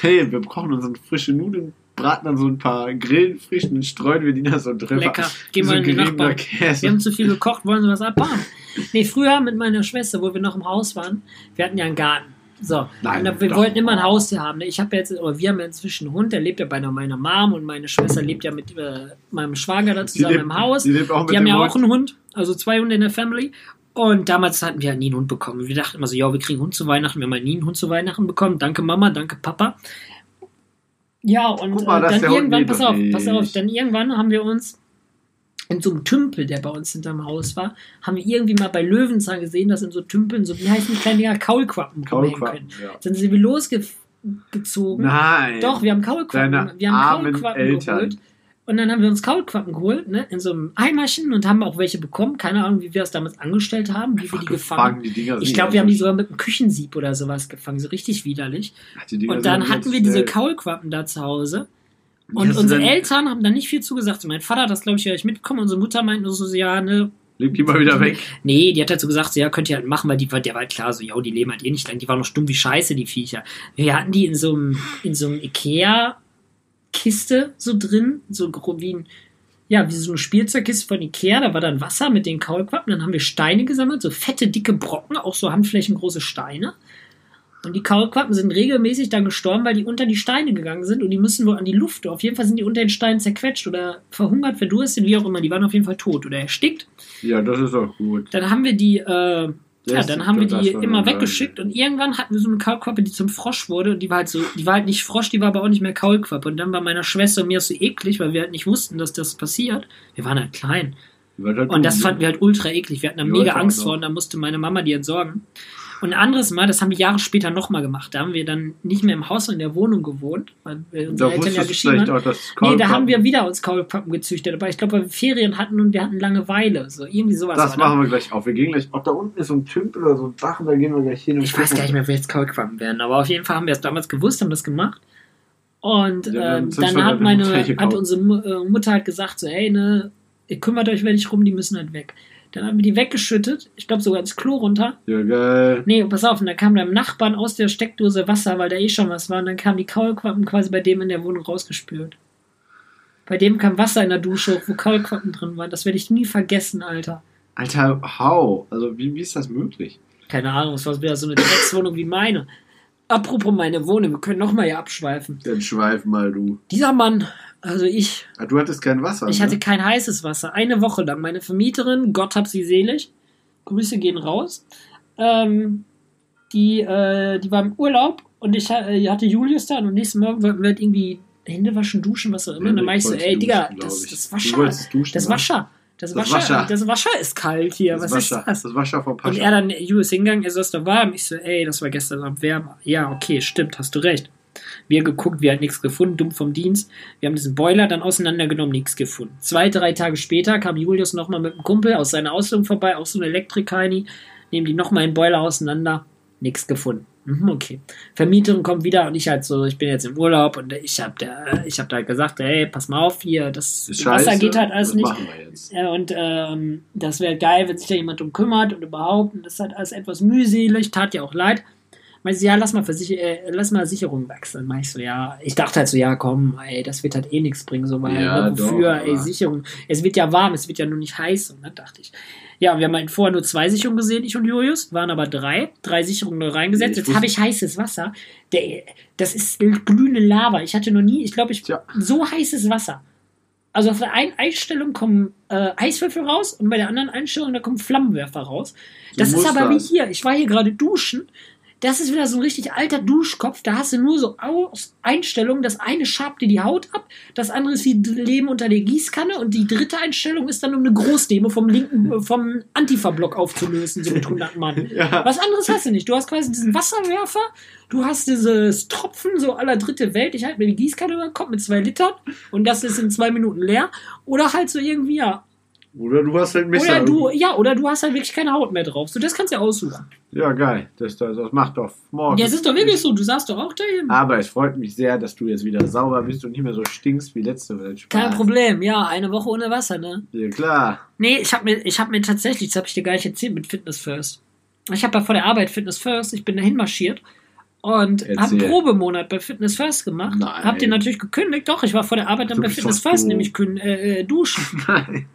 Hey, wir kochen uns so frische Nudeln, braten dann so ein paar Grillen frisch und streuen wir die da so drüber. Lecker. Gehen wir in den geriebener Nachbarn. Käse. Wir haben zu viel gekocht, wollen sie was abbauen? Nee, früher mit meiner Schwester, wo wir noch im Haus waren, wir hatten ja einen Garten. So, Nein, wir doch. wollten immer ein Haustier haben. ne? Ich habe jetzt, oder wir haben ja inzwischen einen Hund, der lebt ja bei einer- meiner Mom und meine Schwester lebt ja mit äh, meinem Schwager da Die zusammen lebt- im Haus. Die lebt auch mit Die haben dem ja Hund. auch einen Hund, also zwei Hunde in der Family. Und damals hatten wir ja nie einen Hund bekommen. Wir dachten immer so, ja, wir kriegen einen Hund zu Weihnachten. Wir haben nie einen Hund zu Weihnachten bekommen. Danke Mama, danke Papa. Ja, und mal, äh, ist dann irgendwann, pass auf, pass auf, dann irgendwann haben wir uns in so einem Tümpel, der bei uns hinterm Haus war, haben wir irgendwie mal bei Löwenzahn gesehen, dass in so Tümpeln so, wie heißen die kleinen Dinger, Kaulquappen Kaulquappen, können. ja. Dann sind wir losgezogen. Nein. Doch, wir haben Kaulquappen, Deine wir haben Kaulquappen Eltern. geholt. Und dann haben wir uns Kaulquappen geholt, ne, in so einem Eimerchen und haben auch welche bekommen. Keine Ahnung, wie wir das damals angestellt haben, wie wir die gefangen Die Dinger Ich glaube, wir haben die sogar mit einem Küchensieb oder sowas gefangen, so richtig widerlich. Und dann hatten wir diese. Kaulquappen da zu Hause. Und unsere Eltern haben da nicht viel zugesagt. Mein Vater hat das, glaube ich, gleich mitbekommen. Unsere Mutter meinte nur so, ja, ne. Leg die mal wieder weg. Nee, die hat dazu gesagt, so, ja, könnt ihr halt machen, weil die war, der war halt klar, so, ja, die leben halt eh nicht lang. Die waren noch stumm wie Scheiße, die Viecher. Wir hatten die in so einem, in so einem Ikea-Kiste so drin, so grob wie ein, ja, wie so eine Spielzeugkiste von Ikea. Da war dann Wasser mit den Kaulquappen. Dann haben wir Steine gesammelt, so fette, dicke Brocken, auch so handflächengroße Steine. Und die Kaulquappen sind regelmäßig dann gestorben, weil die unter die Steine gegangen sind und die müssen wohl an die Luft. Auf jeden Fall sind die unter den Steinen zerquetscht oder verhungert, verdurstet, wie auch immer. Die waren auf jeden Fall tot oder erstickt. Ja, das ist auch gut. Dann haben wir die, äh, ja, dann haben wir die immer weggeschickt und irgendwann hatten wir so eine Kaulquappe, die zum Frosch wurde und die war halt so, die war halt nicht Frosch, die war aber auch nicht mehr Kaulquappe. Und dann war meiner Schwester und mir so eklig, weil wir halt nicht wussten, dass das passiert. Wir waren halt klein. Halt Und das gut, fanden wir halt ultra eklig. Wir hatten da mega Angst vor und da musste meine Mama die entsorgen. Und ein anderes Mal, das haben wir Jahre später nochmal gemacht. Da haben wir dann nicht mehr im Haus, sondern in der Wohnung gewohnt, weil wir Da unsere Eltern ja geschieden haben. Nee, da haben wir wieder uns Kaulquappen gezüchtet. Aber ich glaube, weil wir Ferien hatten und wir hatten Langeweile. So irgendwie sowas. Das da. machen wir gleich auf. Wir gehen gleich. Auch da unten ist so ein Tümpel oder so ein Dach und da gehen wir gleich hin. und Ich weiß gar nicht mehr, jetzt Kaulquappen werden, aber auf jeden Fall haben wir es damals gewusst, haben das gemacht. Und Ja, ähm, dann hat wir meine, hat unsere äh, Mutter halt gesagt, so, hey, ne, ihr kümmert euch nicht rum, die müssen halt weg. Dann haben wir die weggeschüttet, ich glaube sogar ins Klo runter. Ja, geil. Nee, pass auf, und dann kam beim Nachbarn aus der Steckdose Wasser, weil da eh schon was war, und dann kamen die Kaulquappen quasi bei dem in der Wohnung rausgespült. Bei dem kam Wasser in der Dusche wo Kaulquappen drin waren. Das werde ich nie vergessen, Alter. Alter, how? Also, wie, wie ist das möglich? Keine Ahnung, es war wieder so eine Dreckswohnung wie meine. Apropos meine Wohnung, wir können nochmal hier abschweifen. Dann schweif mal, du. Dieser Mann, also ich, Ah, du hattest kein Wasser. ich ne? hatte kein heißes Wasser. Eine Woche lang. Meine Vermieterin, Gott hab sie selig, Grüße gehen raus. Ähm, die, äh, die war im Urlaub und ich äh, hatte Julius da und am nächsten Morgen wollten wir halt irgendwie Hände waschen, duschen, was auch immer. Und dann meinte ich so, ey, duschen, Digga, glaub das, das Wascher, duschen, das ne? Wascher, das Das Wascher, Wascher. das Wascher ist kalt hier. Das Was Wasser, ist das? Das Wasser vom Und Pascha. er dann, Julius hingegangen, er so, ist da warm. Ich so, ey, das war gestern Abend wärmer. Ja, okay, stimmt, hast du recht. Wir geguckt, wir hatten nichts gefunden, dumm vom Dienst. Wir haben diesen Boiler dann auseinandergenommen, nichts gefunden. Zwei, drei Tage später kam Julius nochmal mit einem Kumpel aus seiner Ausbildung vorbei, auch so ein Elektriker, nehmen die nochmal den Boiler auseinander, nichts gefunden. Mhm, okay. Vermieterin kommt wieder und ich halt so, ich bin jetzt im Urlaub und ich hab da, ich hab da gesagt, ey, pass mal auf hier, das Ist Wasser scheiße. geht halt alles nicht. Ja, und ähm, das wäre geil, wenn sich da jemand drum kümmert und überhaupt. Und das ist halt alles etwas mühselig, tat ja auch leid. Meinst du, ja, lass mal, Versicher äh, lass mal Sicherung wechseln. Meinst so, ja. Ich dachte halt so, ja, komm, ey, das wird halt eh nichts bringen. So, weil, Ja, ne, wofür, doch, ey, Sicherung. Es wird ja warm, es wird ja nur nicht heiß, so, ne, dachte ich. Ja, wir haben halt vorher nur zwei Sicherungen gesehen, ich und Julius, waren aber drei. Drei Sicherungen neu reingesetzt. Jetzt habe ich heißes Wasser. Der, das ist glühende Lava. Ich hatte noch nie, ich glaube, ich, Tja. so heißes Wasser. Also auf der einen Einstellung kommen äh, Eiswürfel raus und bei der anderen Einstellung, da kommen Flammenwerfer raus. Das So ist aber wie hier. Ich war hier gerade duschen. Das ist wieder so ein richtig alter Duschkopf. Da hast du nur so Aus Einstellungen. Das eine schabt dir die Haut ab, das andere ist wie Leben unter der Gießkanne und die dritte Einstellung ist dann, um eine Großdemo vom linken, vom Antifa-Block aufzulösen, so mit 100 Mann. Ja. Was anderes hast du nicht. Du hast quasi diesen Wasserwerfer, du hast dieses Tropfen, so aller dritte Welt. Ich halte mir die Gießkanne über den Kopf mit zwei Litern und das ist in zwei Minuten leer. Oder halt so irgendwie, ja. Oder du hast halt Messer. Oder du, ja, oder du hast halt wirklich keine Haut mehr drauf. So, das kannst du ja aussuchen. Ja, geil. Das, das, das macht doch morgen. Ja, es ist doch wirklich so. Du saßt doch auch da eben. Aber es freut mich sehr, dass du jetzt wieder sauber bist und nicht mehr so stinkst wie letzte Woche. Spaß. Kein Problem. Ja, eine Woche ohne Wasser, ne? Ja, klar. Nee, ich habe mir, ich hab mir tatsächlich, das habe ich dir gar nicht erzählt, mit Fitness First. Ich habe ja vor der Arbeit Fitness First, ich bin dahin marschiert und habe einen Erzähl. Probemonat bei Fitness First gemacht. Nein. Hab den natürlich gekündigt. Doch, ich war vor der Arbeit dann Du bei Fitness First, nämlich äh, äh, duschen. Nein.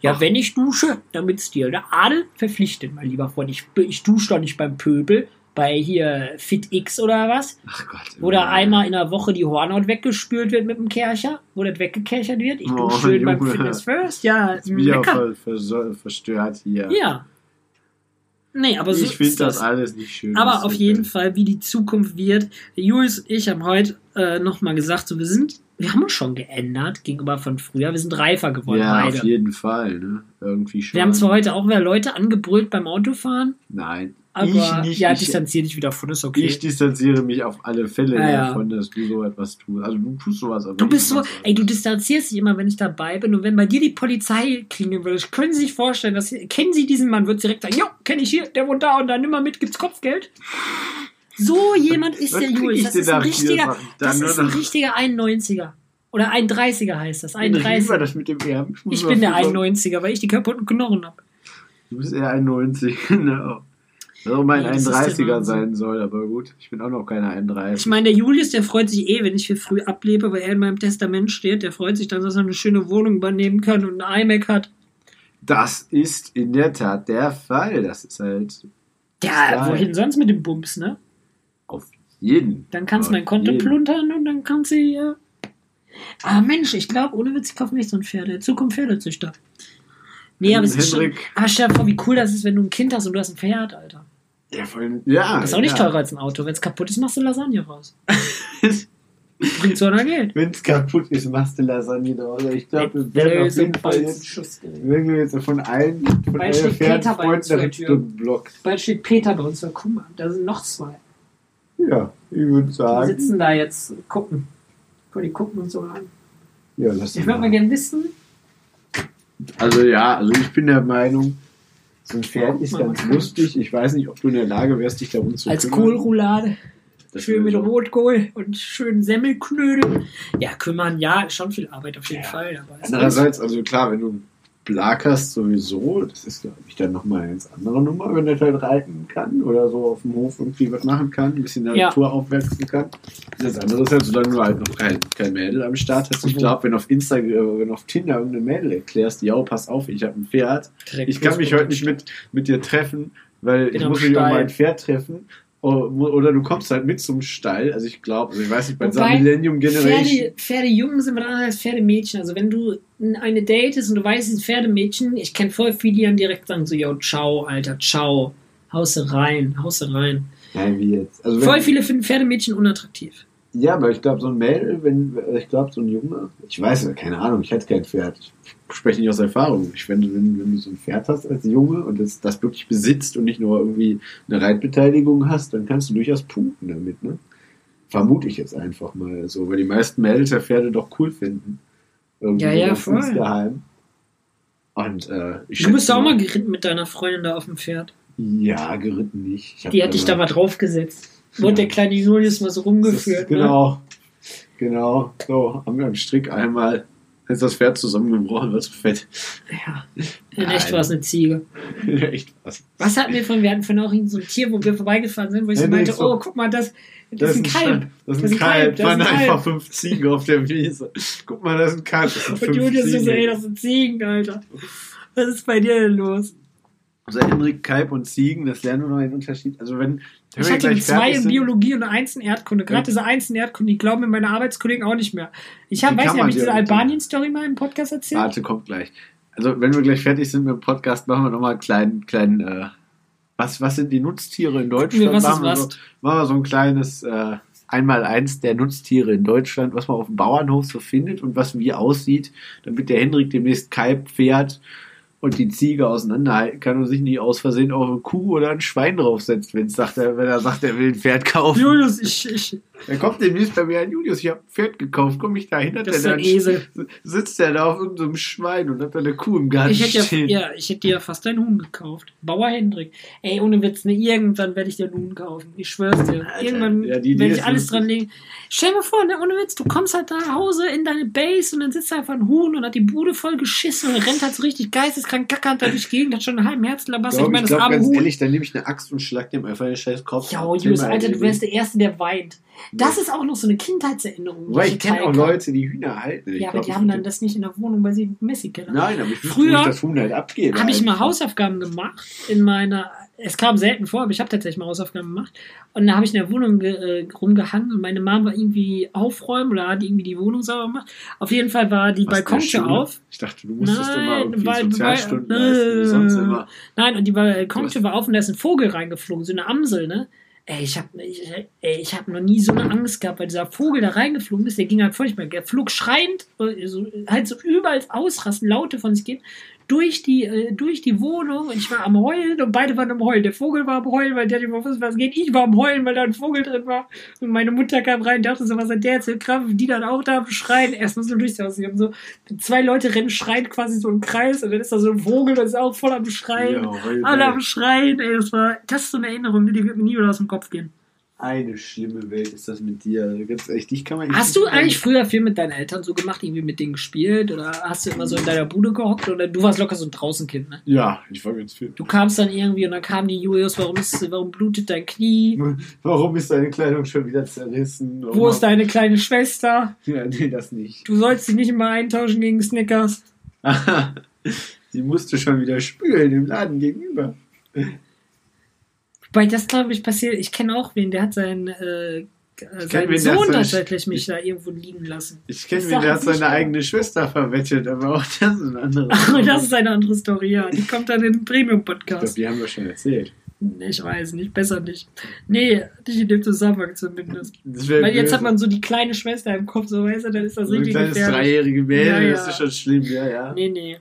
Ja, wenn ich dusche, damit's dir der Adel verpflichtet, mein lieber Freund. Ich, ich dusche doch nicht beim Pöbel, bei hier FitX oder was. Ach Gott. Wo da immer. einmal in der Woche die Hornhaut weggespült wird mit dem Kercher, wo das weggekerchert wird. Ich Oh, dusche schön beim Junge. Fitness First. Ja, Ist wieder lecker. ver, ver, verstört hier. Ja. Nee, aber so ich finde ist das alles nicht schön. Aber auf jeden. Fall, wie die Zukunft wird. Julius und ich haben heute äh, nochmal gesagt, so, wir sind, wir haben uns schon geändert gegenüber von früher. Wir sind reifer geworden, Ja, beide. auf jeden Fall. Ne? Irgendwie schon. Wir haben zwar heute auch wieder Leute angebrüllt beim Autofahren, Nein. Aber ich nicht. ja, ich, distanzier dich wieder von, ist okay. ich distanziere mich auf alle Fälle Ja, ja. davon, dass du so etwas tust. Also du tust sowas, aber Du ich bist so, ey, du distanzierst dich immer, wenn ich dabei bin. Und wenn bei dir die Polizei klingeln würde, können Sie sich vorstellen, dass kennen Sie diesen Mann, wird direkt sagen, jo, kenne ich hier, der wohnt da und da, nimm mal mit, gibt's Kopfgeld. So jemand ist der Julius. ich Das ist ein richtiger, ich das ist ein richtiger 91er. Oder 31er heißt das. Reden wir 31. das mit dem Ich bin der für- 91er, weil ich die kaputten Knochen habe. Du bist eher ein 90, genau. Was auch mein das der 31er Wahnsinn. sein soll, aber gut, ich bin auch noch keine 31. Ich meine, der Julius, der freut sich eh, wenn ich viel früh ablebe, weil er in meinem Testament steht. Der freut sich dann, dass er eine schöne Wohnung übernehmen kann und ein iMac hat. Das ist in der Tat der Fall. Das ist halt Ja, Geil. wohin sonst mit dem Bums, ne? auf jeden. Dann kannst du mein Konto jeden. pluntern und dann kannst du hier. Ah, Mensch, ich glaube, ohne Witz, ich kaufe mir so ein Pferd. In Zukunft Pferdezüchter. Nee, aber es ist schon. Aber stell dir vor, wie cool das ist, wenn du ein Kind hast und du hast ein Pferd, Alter. Ja, voll, ja, Das ist auch nicht ja. teurer als ein Auto. Wenn es kaputt ist, machst du Lasagne raus. Bringt so einer Geld. Wenn es kaputt ist, machst du Lasagne draus. Ich glaube, wir werden auf jeden Fall ein jetzt, wenn wir jetzt von allen, von Bald steht Peter bei uns vor der Tür. Bald steht Peter bei uns. So, guck mal, da sind noch zwei. Ja, ich würde Die sagen. sitzen da jetzt, gucken. Guck, Die gucken uns so an. Ja, lass Ich würde mal gerne wissen, Also ja, also ich bin der Meinung, ein Pferd ist ganz lustig. Ich weiß nicht, ob du in der Lage wärst, dich darum zu als kümmern. Kohlroulade. Das Schön mit so- Rotkohl und schön Semmelknödel. Ja, kümmern, ja, ist schon viel Arbeit auf jeden Ja. Fall. Andererseits, also klar, wenn du Blag hast sowieso, das ist, glaube ich, dann nochmal eine ganz andere Nummer, wenn der halt reiten kann oder so auf dem Hof irgendwie was machen kann, ein bisschen in der Ja. Natur aufwachsen kann. Das andere ist halt, solange du halt noch kein, kein Mädel am Start hast. Ich Mhm. glaube, wenn auf Instagram, wenn auf Tinder irgendeine Mädel erklärst, ja, pass auf, ich habe ein Pferd, direkt ich kann mich heute nicht mit, mit dir treffen, weil ich am muss mich um mein Pferd treffen. O- Oder du kommst halt mit zum Stall. Also ich glaube, also ich weiß nicht, bei Wobei, Millennium Generation. Pferde, Pferdejungen sind was anderes als Pferdemädchen. Also wenn du eine Date ist und du weißt, es ist ein Pferdemädchen, ich kenne voll viele, die dann direkt sagen so, yo, ciao, Alter, ciao. Hause rein, Hause rein. Nein, wie jetzt? Also Voll viele finden Pferdemädchen unattraktiv. Ja, aber ich glaube, so ein Mädel, wenn, ich glaube, so ein Junge, ich weiß, keine Ahnung, ich hätte kein Pferd. Ich spreche nicht aus Erfahrung. Ich finde, wenn, wenn du so ein Pferd hast als Junge und das, das wirklich besitzt und nicht nur irgendwie eine Reitbeteiligung hast, dann kannst du durchaus punkten damit, ne? Vermute ich jetzt einfach mal so, weil die meisten Mädels ja Pferde doch cool finden. Irgendwie Ja, ja, voll. insgeheim. Und, äh, ich Du bist auch mal geritten mit deiner Freundin da auf dem Pferd. Ja, geritten nicht. Die hat dich da mal draufgesetzt. Wurde der kleine Julius mal so Das rumgeführt. ist, Ne? genau. Genau. So, haben wir am Strick einmal ist das Pferd zusammengebrochen, wird so fett. Ja. In echt war es eine Ziege. Echt was. Was hatten wir von, wir hatten von auch so ein Tier, wo wir vorbeigefahren sind, wo ich so Ja, meinte, so- oh, guck mal, das, das, ist ein Kalb. Das ist ein Kalb. das waren ein einfach Kalb. fünf Ziegen auf der Wiese. Guck mal, das ist ein Kalb. Das sind Und Julius so, Ziegen. ey, das sind Ziegen, Alter. Was ist bei dir denn los? Also Henrik, Kalb und Ziegen, das lernen wir noch einen Unterschied. Also wenn Ich hatte eine 2 fertig in Biologie und eine 1 in Erdkunde. Gerade Ja. diese 1 in Erdkunde, die glauben mir meine Arbeitskollegen auch nicht mehr. Ich habe, Wie weiß nicht, habe ich die diese Albanien-Story mal im Podcast erzählt? Warte, kommt gleich. Also wenn wir gleich fertig sind mit dem Podcast, machen wir nochmal einen kleinen, kleinen, äh, was, was sind die Nutztiere in Deutschland? wir, was machen, wir so, machen wir so ein kleines äh, Einmaleins der Nutztiere in Deutschland, was man auf dem Bauernhof so findet und was wie aussieht, damit der Hendrik demnächst Kalb fährt und die Ziege auseinanderhalten kann und sich nicht aus Versehen auf eine Kuh oder ein Schwein draufsetzt, wenn's sagt, wenn er sagt, er will ein Pferd kaufen. Julius, ich, ich, Dann kommt demnächst bei mir ein Julius, ich habe ein Pferd gekauft, komm ich da hin, hat Das ist der ein da Esel. sitzt der da auf irgendeinem Schwein und hat da eine Kuh im Garten ich hätte ja, stehen. ja, ich hätte dir ja fast einen Huhn gekauft. Bauer Hendrik. Ey, ohne Witz, ne, irgendwann werde ich dir einen Huhn kaufen. Ich schwör's dir. Alter, irgendwann ja, werde ich alles dran legen. Stell dir vor, ne, ohne Witz, du kommst halt nach Hause in deine Base und dann sitzt da einfach ein Huhn und hat die Bude voll geschissen und rennt halt so richtig geisteskrank kackernd da durch die Gegend, hat schon einen halben Herzklabaster. Ich Glaub, meine, ich das arme ganz Huhn. ehrlich, dann nehme ich eine Axt und schlag dem einfach den scheiß Kopf. Ja, Julius, Alter, du wärst der Erste, der weint. Das ist auch noch so eine Kindheitserinnerung. Die ich kenne auch. Leute, die Hühner halten. Ich Ja, aber glaub, die haben dann das nicht in der Wohnung, weil sie Messi-Keller Nein, aber ich ich das Huhn halt abgebe. habe ich mal. Hausaufgaben gemacht in meiner. Es kam selten vor, aber ich habe tatsächlich mal Hausaufgaben gemacht. Und da habe ich in der Wohnung äh, rumgehangen und meine Mom war irgendwie aufräumen oder hat irgendwie die Wohnung sauber gemacht. Auf jeden Fall war die Balkontür auf. Ich dachte, du musstest Nein, immer irgendwie weil- Sozialstunden weil- leisten, wie sonst immer. Nein, und die Balkontür war auf und da ist ein Vogel reingeflogen, so eine Amsel, ne? Ey, ich habe ich, ich hab noch nie so eine Angst gehabt, weil dieser Vogel da reingeflogen ist, der ging halt völlig weg. Der flog schreiend, äh, so, halt so überall ausrasten, Laute von sich geben, durch die, äh, durch die Wohnung und ich war am Heulen und beide waren am Heulen. Der Vogel war am Heulen, weil der nicht wusste, was geht. Ich war am Heulen, weil da ein Vogel drin war. Und meine Mutter kam rein und dachte so, was hat der jetzt für Kraft? Die dann auch da am Schreien. Erstmal so durchs Haus. Sie haben so, zwei Leute rennen schreien quasi so im Kreis und dann ist da so ein Vogel und ist auch voll am Schreien. Ja, Alle am Schreien, ey, das war, das ist so eine Erinnerung, die wird mir nie wieder aus dem Kopf gehen. Eine schlimme Welt ist das mit dir. Ganz ehrlich, dich kann man nicht Hast du eigentlich früher viel mit deinen Eltern so gemacht, irgendwie mit denen gespielt oder hast du immer so in deiner Bude gehockt oder du warst locker so ein Draußenkind, ne? Ja, ich war ganz viel. Du kamst dann irgendwie und dann kam die Julius, warum ist, warum blutet dein Knie? Warum ist deine Kleidung schon wieder zerrissen? Wo ist deine kleine Schwester? Ja, nee, das nicht. Du sollst sie nicht immer eintauschen gegen Snickers. Sie musste schon wieder spülen im Laden gegenüber. Wobei das, glaube ich, passiert. Ich kenne auch wen, der hat seinen, äh, seinen Sohn tatsächlich mich da irgendwo liegen lassen. Ich kenne wen, der hat seine eigene Schwester verwettet, aber auch das ist ein anderes. Aber das ist eine andere Story, ja. Die kommt dann in den ich glaube, Premium-Podcast. die haben wir schon erzählt. Ich weiß nicht, besser nicht. Nee, nicht in dem Zusammenhang zumindest. Weil jetzt hat man so die kleine Schwester im Kopf, so weißt du, dann ist das so ein richtig kleines gefährlich. dreijährige Mädel, Ja, ja. das ist schon schlimm, ja, ja. Nee, nee.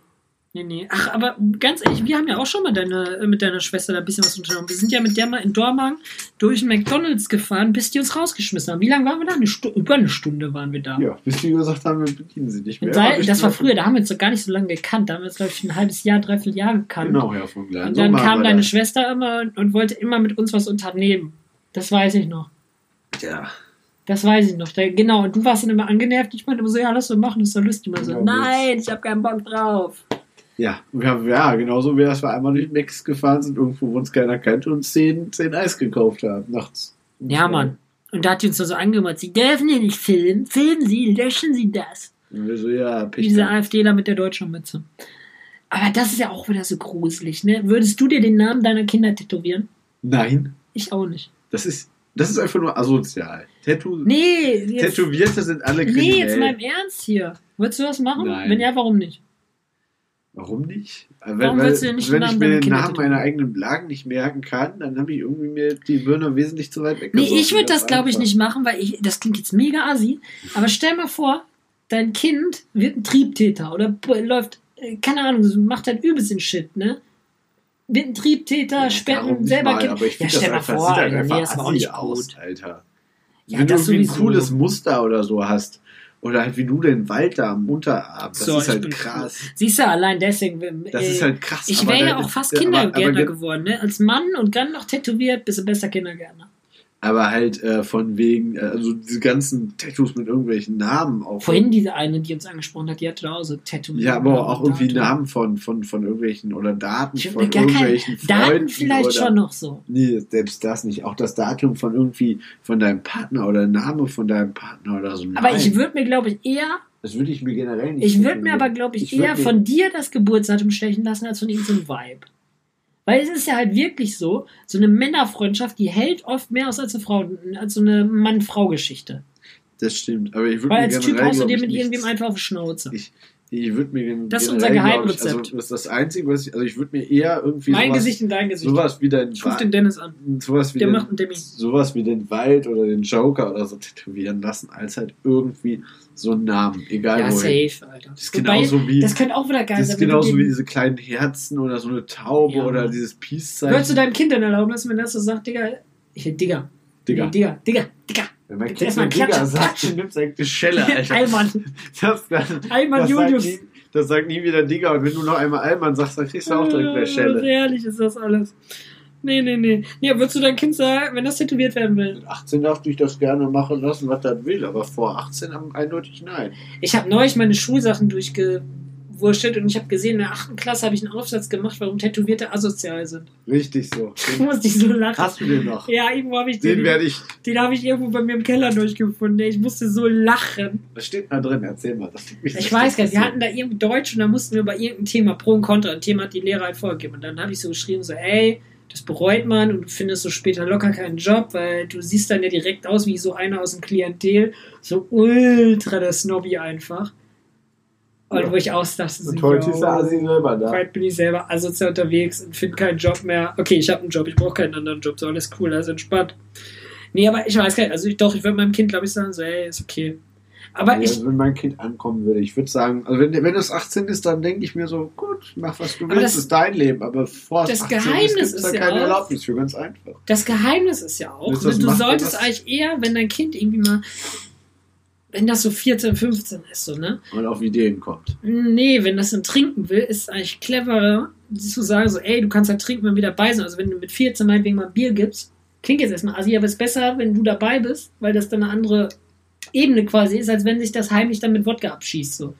Nee, nee. Ach, aber ganz ehrlich, wir haben ja auch schon mal deine, äh, mit deiner Schwester da ein bisschen was unternommen. Wir sind ja mit der mal in Dormagen durch McDonalds gefahren, bis die uns rausgeschmissen haben. Wie lange waren wir da? Eine Stu über eine Stunde waren wir da. Ja, bis die gesagt haben, wir bedienen sie nicht mehr. Ich das war früher, da haben wir uns doch gar nicht so lange gekannt. Da haben wir uns, glaube ich, ein halbes Jahr, dreiviertel Jahr gekannt. Genau, ja, vom kleinen Und dann Sommer kam deine das. Schwester immer und, und wollte immer mit uns was unternehmen. Das weiß ich noch. Ja, Das weiß ich noch. Da, genau, und du warst dann immer angenervt. Ich meinte immer so, ja, lass so machen, das ist doch lustig. Immer so, Genau, nein, ich habe keinen Bock drauf. Ja, wir haben, ja, genauso wie das wir einmal durch Max gefahren sind, irgendwo, wo uns keiner kannte und zehn, zehn Eis gekauft haben, nachts. Ja, Mann. Und da hat die uns so angemacht, sie dürfen hier nicht filmen. Filmen Sie, löschen Sie das. Und wir so, ja, Pech. Wie diese. AfDler mit der deutschen Mütze. Aber das ist ja auch wieder so gruselig, ne? Würdest du dir den Namen deiner Kinder tätowieren? Nein, Ich auch nicht. das ist, das ist einfach nur asozial. Tattoo, Nee, jetzt, Tätowierte sind alle kriminell. nee, jetzt mal im Ernst hier. Würdest du das machen? Nein. Wenn ja, warum nicht? Warum nicht? Warum weil, willst du denn nicht wenn ich mir den Namen meiner eigenen Blagen nicht merken kann, dann habe ich irgendwie mir die Birne wesentlich zu weit weg. Nee, ich würde das, glaube ich, nicht machen, weil ich, das klingt jetzt mega assi. Aber stell mal vor, dein Kind wird ein Triebtäter oder läuft, äh, keine Ahnung, macht halt übelst den Shit, ne? Wird ein Triebtäter, sperrt selber Kind. Aber ich ja, stell mal vor, Alter, nee, das war auch nicht aus, gut. Alter. Ja, Wenn du irgendwie ein cooles Muster oder so hast. Oder halt wie du den Wald da am Unterarm. Das So, ist halt krass. Siehst du, allein deswegen. äh, Das ist halt krass. Ich wäre ja auch fast Kindergärtner ge- geworden, ne? Als Mann und dann noch tätowiert, bist du besser Kindergärtner. Aber halt äh, von wegen, äh, also diese ganzen Tattoos mit irgendwelchen Namen auf. Vorhin diese eine, die uns angesprochen hat, die da auch so Tattoo. mit Ja, aber auch irgendwie Datum. Namen von, von, von irgendwelchen oder Daten Ich von gar kein, irgendwelchen Daten Freunden. vielleicht oder, schon noch so. Nee, selbst das nicht. Auch das Datum von irgendwie von deinem Partner oder Name von deinem Partner oder so. Aber Nein, ich würde mir, glaube ich, eher, das würde ich mir generell nicht. ich würde mir aber, glaube ich, Ich eher von dir das Geburtsdatum stechen lassen, als von irgendeinem Vibe. Weil es ist ja halt wirklich so, so eine Männerfreundschaft, die hält oft mehr aus als eine Frau, als so eine Mann-Frau-Geschichte. Das stimmt. Aber ich würde Weil als Typ haust du dir mit nichts- irgendwem einfach auf die Schnauze. Ich, ich würde mir gen- Das ist unser Geheimrezept. Also, das ist das Einzige, was ich, also ich würde mir eher irgendwie mein sowas, Gesicht in dein Gesicht. sowas wie dein ich rufe den Dennis an. sowas wie Der den, macht einen Demi. sowas wie den Wald oder den Joker oder so tätowieren lassen, als halt irgendwie so einen Namen, egal Ja, wohin. safe, Alter. Das ist Wobei, genauso wie das könnte auch wieder geil das sein. ist wenn du genauso den- wie diese kleinen Herzen oder so eine Taube Ja. oder dieses Peace-Zeichen. Würdest du deinem Kind dann erlauben lassen, wenn das so sagt, Digga, ich Digga. Digga. Nee, Digga, Digga, Digga. Wenn mein Kind Digga Klatschen, sagt, dann nimmt's die Schelle, Alter. Allmann. Das, das, Allmann das, sagt Julius. nie, das sagt nie wieder Digga. Und wenn du noch einmal Allmann sagst, dann kriegst du auch direkt eine Äh, Schelle. Ehrlich ist das alles. Nee, nee, nee. Nee, würdest du dein Kind sagen, wenn das tätowiert werden will? Mit 18 darf ich das gerne machen lassen, was das will, aber vor 18 am- eindeutig nein. Ich habe neulich meine Schulsachen durchgewurschtelt und ich habe gesehen, in der achten Klasse habe ich einen Aufsatz gemacht, warum Tätowierte asozial sind. Richtig so. Den, musste ich so lachen. hast du den noch? Ja, irgendwo habe ich Den den. werde ich. Den habe ich irgendwo bei mir im Keller durchgefunden. Ich musste so lachen. Was steht da drin? Erzähl mal. Ich weiß gar nicht, wir hatten da irgendwie Deutsch und da mussten wir über irgendein Thema Pro und Contra. Ein Thema hat die Lehrer halt vorgegeben. Und dann habe ich so geschrieben, so, ey, das bereut man und du findest so später locker keinen Job, weil du siehst dann ja direkt aus wie so einer aus dem Klientel. So ultra der Snobby einfach. Und Ja. wo ich ausdachte, Und heute ist der Asi selber da. Heute bin ich selber asozial unterwegs und finde keinen Job mehr. Okay, ich habe einen Job, ich brauche keinen anderen Job, so alles cool, alles entspannt. Nee, aber ich weiß gar nicht, also ich, doch, ich würde meinem Kind, glaube ich, sagen, so, ey, ist okay. Aber Ja, ich, wenn mein Kind ankommen würde, ich würde sagen, also wenn, wenn es 18 ist, dann denke ich mir so, gut, mach was du willst, das- ist dein Leben. Aber vor das 18 Geheimnis ist da ja keine auch- Erlaubnis für, ganz einfach. Das Geheimnis ist ja auch, du solltest eigentlich eher, wenn dein Kind irgendwie mal, wenn das so 14, 15 ist, so, ne? Und auf Ideen kommt. Nee, wenn das dann trinken will, ist es eigentlich cleverer, zu sagen, so, ey, du kannst halt trinken, wenn wir dabei sind. Also, wenn du mit 14 meinetwegen mal Bier gibst, klingt jetzt erstmal assi, aber ist besser, wenn du dabei bist, weil das dann eine andere Ebene quasi ist, als wenn sich das heimlich dann mit Wodka abschießt, so.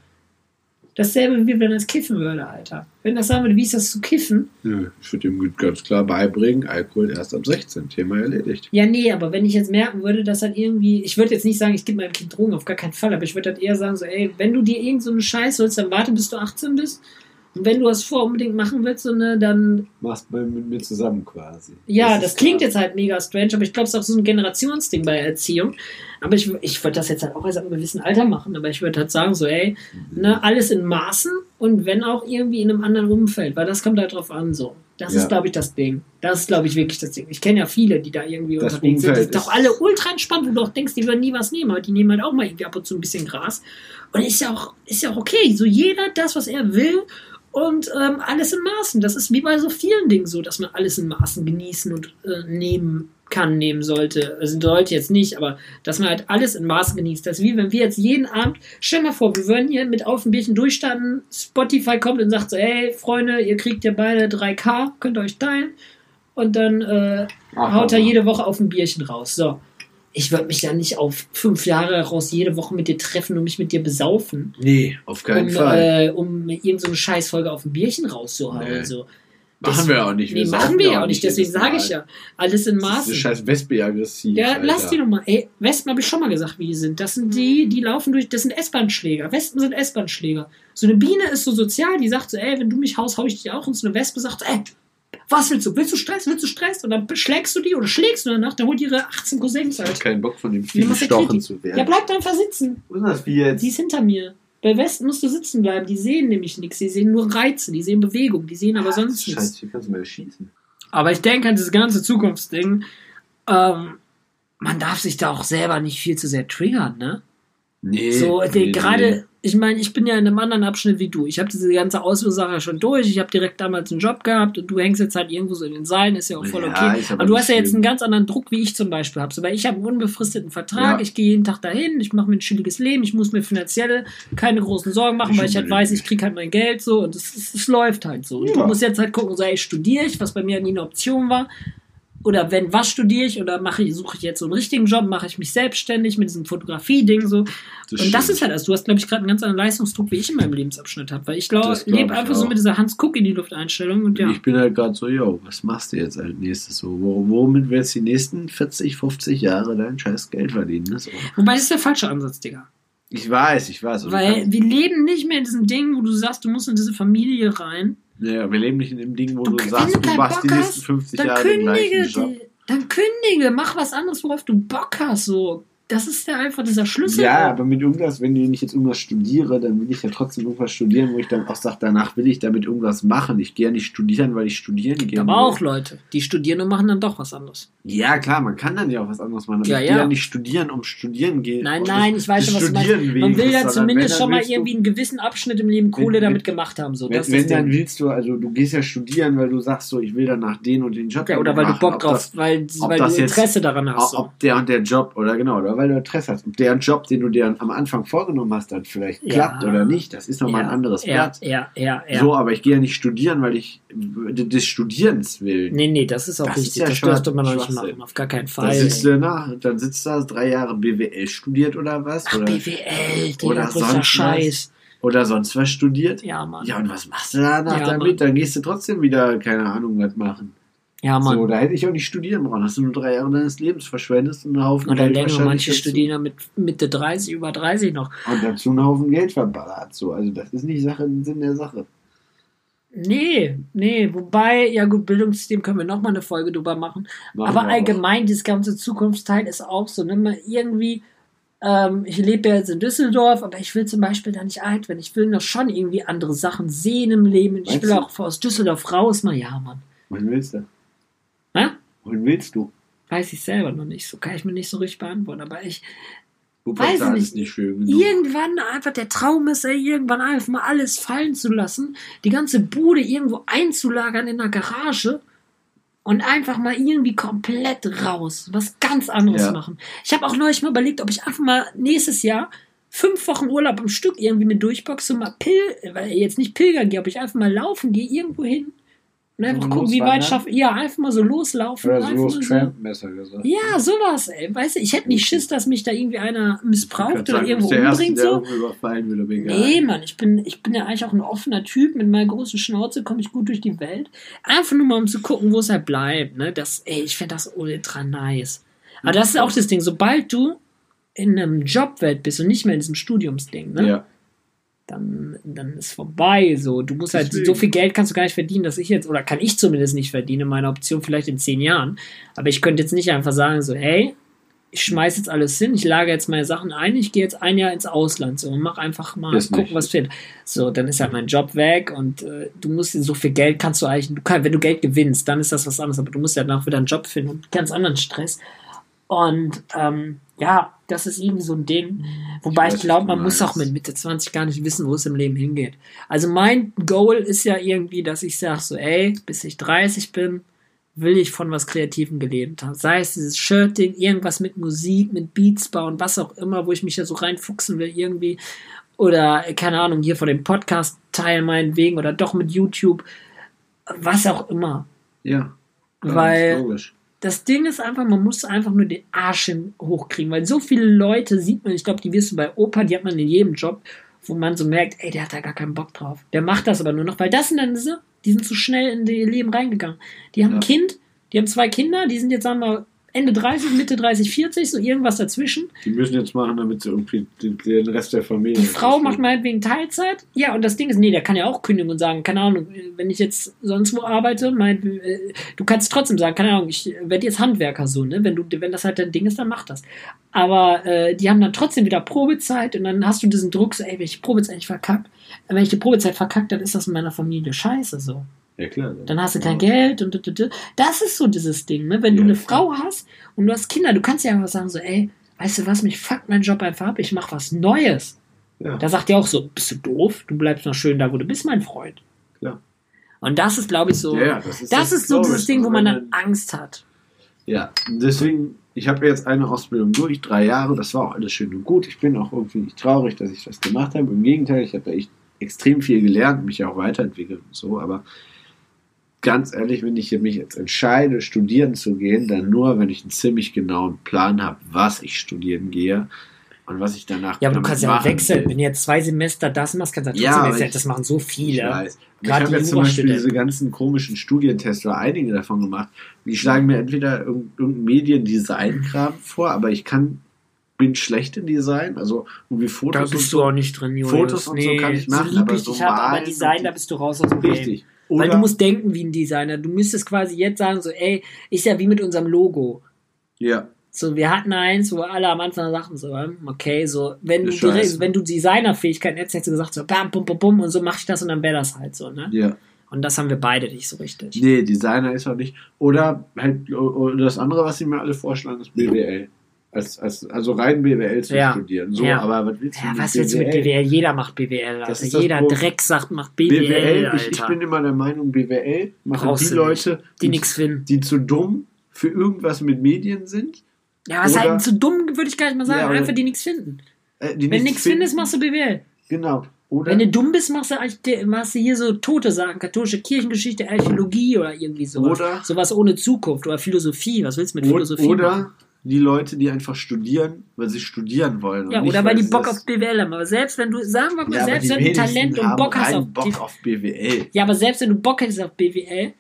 Dasselbe wie wenn das kiffen würde, Alter. Wenn das sagen würde, wie ist das zu kiffen? Nö, ich würde ihm ganz klar beibringen, Alkohol erst ab 16, Thema erledigt. Ja, nee, aber wenn ich jetzt merken würde, dass halt irgendwie, ich würde jetzt nicht sagen, ich gebe meinem Kind Drogen, auf gar keinen Fall, aber ich würde halt eher sagen, so, ey, wenn du dir irgend so einen Scheiß holst, dann warte, bis du 18 bist. Und wenn du das vor unbedingt machen willst, so, ne, dann, Machst mal mit mir zusammen quasi. ja, ist das, klingt jetzt halt mega strange, aber ich glaube, es ist auch so ein Generationsding bei Erziehung. Aber ich, ich würde das jetzt halt auch erst ab einem gewissen Alter machen, aber ich würde halt sagen, so, ey, Mhm. ne, alles in Maßen und wenn auch irgendwie in einem anderen Umfeld, weil das kommt halt drauf an, so. Das Ja. ist, glaube ich, das Ding. Das ist, glaube ich, wirklich das Ding. Ich kenne ja viele, die da irgendwie Das unterwegs Umfeld sind doch ist- alle ultra entspannt, wo du auch denkst, die würden nie was nehmen, aber die nehmen halt auch mal irgendwie ab und zu ein bisschen Gras. Und ist ja auch, ist ja auch okay. So jeder das, was er will und ähm, alles in Maßen. Das ist wie bei so vielen Dingen so, dass man alles in Maßen genießen und äh, nehmen kann, nehmen sollte. Also sollte jetzt nicht, aber dass man halt alles in Maßen genießt. Das ist wie wenn wir jetzt jeden Abend, stell mal vor, wir würden hier mit auf ein Bierchen durchstarten, Spotify kommt und sagt so, hey Freunde, ihr kriegt ja beide 3K, könnt ihr euch teilen. Und dann äh, haut er jede Woche auf ein Bierchen raus. So. Ich würde mich ja nicht auf fünf Jahre raus jede Woche mit dir treffen und mich mit dir besaufen, Nee, auf keinen um, Fall. äh, um irgendeine so Scheißfolge auf ein Bierchen rauszuhauen. Nee. So. machen wir auch nicht. Nee, saufen machen wir ja auch nicht, deswegen sage ich ja. Alles in Das ist Maßen. diese scheiß Wespe aggressiv. Ja, Alter. lass die doch mal. Ey, Wespen habe ich schon mal gesagt, wie die sind. Das sind die, die laufen durch, das sind S-Bahn-Schläger. Wespen sind S-Bahn-Schläger. So eine Biene ist so sozial, die sagt so, ey, wenn du mich haust, hau ich dich auch. Und so eine Wespe sagt, ey, was willst du? Willst du Stress? Willst du Stress? Und dann schlägst du die oder schlägst du danach, dann holt ihre 18 Cousins Ich halt. hab keinen Bock von dem Wie Vieh gestochen zu werden. Ja, bleib da einfach sitzen. Wo ist das Vieh jetzt? Die ist hinter mir. Bei Westen musst du sitzen bleiben. Die sehen nämlich nichts. Die sehen nur Reize. Die sehen Bewegung. Die sehen aber sonst nichts. Scheiße, hier kannst du mal schießen. Aber ich denke an dieses ganze Zukunftsding. Ähm, man darf sich da auch selber nicht viel zu sehr triggern, ne? Nee. So, nee, nee, gerade, ich meine, ich bin ja in einem anderen Abschnitt wie du. Ich habe diese ganze Ausbildungssache schon durch. Ich habe direkt damals einen Job gehabt und du hängst jetzt halt irgendwo so in den Seilen, ist ja auch voll Ja, okay. aber du hast ja jetzt einen ganz anderen Druck, wie ich zum Beispiel habe. So, weil ich habe einen unbefristeten Vertrag, Ja. ich gehe jeden Tag dahin, ich mache mir ein chilliges Leben, ich muss mir finanziell keine großen Sorgen machen, Ich weil ich halt weiß, ich kriege halt mein Geld so und es, es, es läuft halt so. Und Ja. du musst jetzt halt gucken, so, ey, studiere ich, was bei mir nie eine Option war. Oder wenn, was studiere ich oder mache ich, suche ich jetzt so einen richtigen Job, mache ich mich selbstständig mit diesem Fotografie-Ding so. Das und das stimmt. ist halt, also du hast, glaube ich, gerade einen ganz anderen Leistungsdruck, wie ich in meinem Lebensabschnitt habe, weil ich glaube, Das glaub lebe einfach so auch. mit dieser Hans-Guck in die Luft-Einstellung und ja. Ich bin halt gerade so, yo, was machst du jetzt als nächstes so? Wo- Womit willst du die nächsten 40, 50 Jahre dein scheiß Geld verdienen? Ne? So. Wobei das ist der falsche Ansatz, Digga. Ich weiß, ich weiß. Weil wir leben nicht mehr in diesem Ding, wo du sagst, du musst in diese Familie rein. Ja, wir leben nicht in dem Ding, wo Du- du, sagst, du machst die Bock nächsten hast, 50 Dann Jahre den gleichen kündige, Job. die, dann kündige, mach was anderes, worauf du Bock hast. So, das ist ja einfach dieser Schlüssel. Ja, aber mit irgendwas, wenn ich jetzt irgendwas studiere, dann will ich ja trotzdem irgendwas studieren, wo ich dann auch sage, danach will ich damit irgendwas machen. Ich gehe ja nicht studieren, weil ich studieren gehe. aber auch Leute, die studieren und machen dann doch was anderes. Ja, klar, man kann dann ja auch was anderes machen. Aber Ja, ich gehe ja. ja nicht studieren, um studieren gehen. Nein, um nein, ich weiß schon, was du meinst. Man will ja zumindest schon mal irgendwie einen gewissen Abschnitt im Leben Kohle Wenn- damit gemacht haben. So, Wenn, wenn dann willst du, also du gehst ja studieren, weil du sagst so, ich will danach den und den Job Ja, oder weil du. Bock drauf, das- weil, weil das du jetzt- Interesse daran hast. Ob So. ob der und der Job, oder genau, oder weil du Interesse hast. Ob der Job, den du dir am Anfang vorgenommen hast, dann vielleicht Ja. klappt oder nicht, das ist nochmal ja, ein anderes Blatt. ja, ja, ja. So, aber ich gehe ja nicht studieren, weil ich des Studierens will. Nee, nee, das ist auch Das ist richtig. ja das schon dürfte man noch nicht machen. Auf gar keinen Dann Fall. sitzt ey. du nach, dann sitzt du da drei Jahre BWL studiert oder was? Ach, oder, BWL, oder sonst was. Scheiß. oder sonst was studiert. Ja, Mann. Ja, und was machst du danach Ja, damit? Mann. Dann gehst du trotzdem wieder, keine Ahnung, was machen. Ja, Mann. So, da hätte ich auch nicht studieren brauchen. Hast du nur drei Jahre deines Lebens verschwendest und einen Haufen Geld länger, wahrscheinlich manche ja mit Mitte 30, über 30 noch. Und dazu einen Haufen Geld verballert. So. Also das ist nicht Sache, Sinn der Sache. Nee, nee, wobei, ja gut, Bildungssystem können wir nochmal eine Folge drüber machen. Machen Aber allgemein, dieses ganze Zukunftsteil ist auch so, ne? Man irgendwie, ähm, ich lebe ja jetzt in Düsseldorf, aber ich will zum Beispiel da nicht alt werden. Ich will noch schon irgendwie andere Sachen sehen im Leben. Ich Meinst will du? auch aus Düsseldorf raus mal, ja, Mann. Wohin willst du? Wohin willst du? Weiß ich selber noch nicht. So kann ich mir nicht so richtig beantworten. Aber ich, Weiß ich ist nicht schön genug. irgendwann einfach der Traum ist, ey, irgendwann einfach mal alles fallen zu lassen, die ganze Bude irgendwo einzulagern in der Garage und einfach mal irgendwie komplett raus, was ganz anderes Ja. machen. Ich habe auch neulich mal überlegt, ob ich einfach mal nächstes Jahr fünf Wochen Urlaub am Stück irgendwie mit durchboxe und mal pil weil jetzt nicht pilgern gehe, ob ich einfach mal laufen gehe irgendwo hin und einfach gucken, wie weit schaffe Ja, einfach mal so loslaufen. Oder so los gesagt. ja, sowas, ey. Weißt du, ich hätte nicht Schiss, dass mich da irgendwie einer missbraucht oder sagen, irgendwo der Erste, umbringt. der So. überfallen egal. Nee, Mann, ich bin, ich bin ja eigentlich auch ein offener Typ. Mit meiner großen Schnauze komme ich gut durch die Welt. Einfach nur mal, um zu gucken, wo es halt bleibt. Ne? Das, ey, ich finde das ultra nice. Aber das ist auch das Ding. Sobald du in einem Jobwelt bist und nicht mehr in diesem Studiumsding, ne? Ja. Dann, dann ist vorbei. So, du musst halt Deswegen. so viel Geld kannst du gar nicht verdienen, dass ich jetzt, oder kann ich zumindest nicht verdienen, meine Option vielleicht in zehn Jahren. Aber ich könnte jetzt nicht einfach sagen, so, hey, ich schmeiß jetzt alles hin, ich lage jetzt meine Sachen ein, ich gehe jetzt ein Jahr ins Ausland so und mach einfach mal Ist gucken, nicht. was fehlt. So, dann ist halt mein Job weg und äh, du musst so viel Geld kannst du eigentlich, du kannst, wenn du Geld gewinnst, dann ist das was anderes, aber du musst ja danach wieder einen Job finden und ganz anderen Stress. Und ähm, ja, das ist irgendwie so ein Ding. Wobei Ich ich, glaube, man muss auch mit Mitte 20 gar nicht wissen, wo es im Leben hingeht. Also mein Goal ist ja irgendwie, dass ich sage so, ey, bis ich 30 bin, will ich von was Kreativem gelebt haben. Sei es dieses Shirting, irgendwas mit Musik, mit Beats bauen, was auch immer, wo ich mich ja so reinfuchsen will irgendwie. Oder, keine Ahnung, hier von dem Podcast-Teil meinetwegen oder doch mit YouTube. Was auch immer. Ja. Weil- Logisch. Das Ding ist einfach, man muss einfach nur den Arsch hin hochkriegen, weil so viele Leute sieht man, ich glaube, die wirst du bei Opa, die hat man in jedem Job, wo man so merkt, ey, der hat da gar keinen Bock drauf. Der macht das aber nur noch, weil das sind dann diese, die sind zu schnell in ihr Leben reingegangen. Die haben ein Ja. Kind, die haben zwei Kinder, die sind jetzt, sagen wir, Ende 30, Mitte 30, 40, so irgendwas dazwischen. Die müssen jetzt machen, damit sie irgendwie den, den Rest der Familie. Die Frau macht meinetwegen Teilzeit. Ja, und das Ding ist, nee, der kann ja auch kündigen und sagen, keine Ahnung, wenn ich jetzt sonst wo arbeite, mein, äh, du kannst trotzdem sagen, keine Ahnung, ich werde jetzt Handwerker so, ne? Wenn du, wenn das halt dein Ding ist, dann mach das. Aber äh, die haben dann trotzdem wieder Probezeit und dann hast du diesen Druck, so, ey, wenn ich die Probezeit nicht verkackt, wenn ich die Probezeit verkackt, dann ist das in meiner Familie scheiße so. Ja, klar. Dann hast du kein Geld und, und, und, das ist so dieses Ding, ne? Wenn du Ja, eine klar. Frau hast und du hast Kinder, du kannst ja einfach sagen so, ey, weißt du was, mich fuckt mein Job einfach ab, ich mach was Neues. Ja. Da sagt er auch so, bist du doof? Du bleibst noch schön da, wo du bist, mein Freund. Klar. Und das ist, glaube ich, so, Ja, das ist, das ist so dieses Ding, wo man dann Angst hat. Ja, deswegen, ich habe jetzt eine Ausbildung durch, drei Jahre, das war auch alles schön und gut. Ich bin auch irgendwie nicht traurig, dass ich das gemacht habe. Im Gegenteil, ich habe da echt extrem viel gelernt, mich ja auch weiterentwickelt und so, aber ganz ehrlich, wenn ich mich jetzt entscheide, studieren zu gehen, dann nur, wenn ich einen ziemlich genauen Plan habe, was ich studieren gehe und was ich danach Ja, aber du kannst ja machen wechseln. will. Wenn du jetzt zwei Semester das machst, kannst du Ja, trotzdem aber wechseln. Das machen so Ich viele. weiß. Ich Gerade habe jetzt zum Beispiel diese ganzen komischen Studientests oder einige davon gemacht. Die schlagen mir entweder irg- irgendein Mediendesign-Kram vor, aber ich kann, bin schlecht in Design, also irgendwie Da Fotos und bist so. du auch nicht drin, Julius. Fotos und so kann ich machen, so aber ich so dich hab, aber Design, und da bist du raus aus dem Game. Richtig. Weil Oder, du musst denken wie ein Designer. Du müsstest quasi jetzt sagen, so, ey, ist ja wie mit unserem Logo. ja, So, wir hatten eins, wo alle am Anfang sagten so, ähm, okay, so, wenn du direkt, wenn du Designerfähigkeiten hättest, hättest du gesagt so, bam, bum, bum, bum, und so mach ich das und dann wäre das halt so, ne? ja. Und das haben wir beide nicht so richtig. Nee, Designer ist auch nicht. Oder halt oder das andere, was sie mir alle vorschlagen, ist BWL. Als, als, also rein BWL zu Ja. studieren. So, Ja. aber was willst du Ja, mit was willst du mit BWL? Jeder macht BWL, das Jeder Problem. Drecksack macht BWL, BWL, Alter. ich, ich bin immer der Meinung, BWL machen Brauchst die du Leute, die nichts finden. die zu dumm für irgendwas mit Medien sind. Ja, was Oder- halt zu dumm, würde ich gar nicht mal sagen. Oder- Einfach die nichts finden. Äh, die Wenn nichts nichts findest, machst du BWL. Genau. Oder Wenn du dumm bist, machst du, machst du hier so tote Sachen, katholische Kirchengeschichte, Archäologie oder irgendwie sowas. Oder- sowas ohne Zukunft oder Philosophie. Was willst du mit Philosophie machen? Die Leute, die einfach studieren, weil sie studieren wollen. Ja, oder weil die sie Bock auf BWL haben. Aber selbst wenn du, sagen wir mal, ja, selbst die wenn du Talent und Bock hast auf, Bock die, auf BWL. Ja, aber selbst wenn du Bock hättest auf BWL,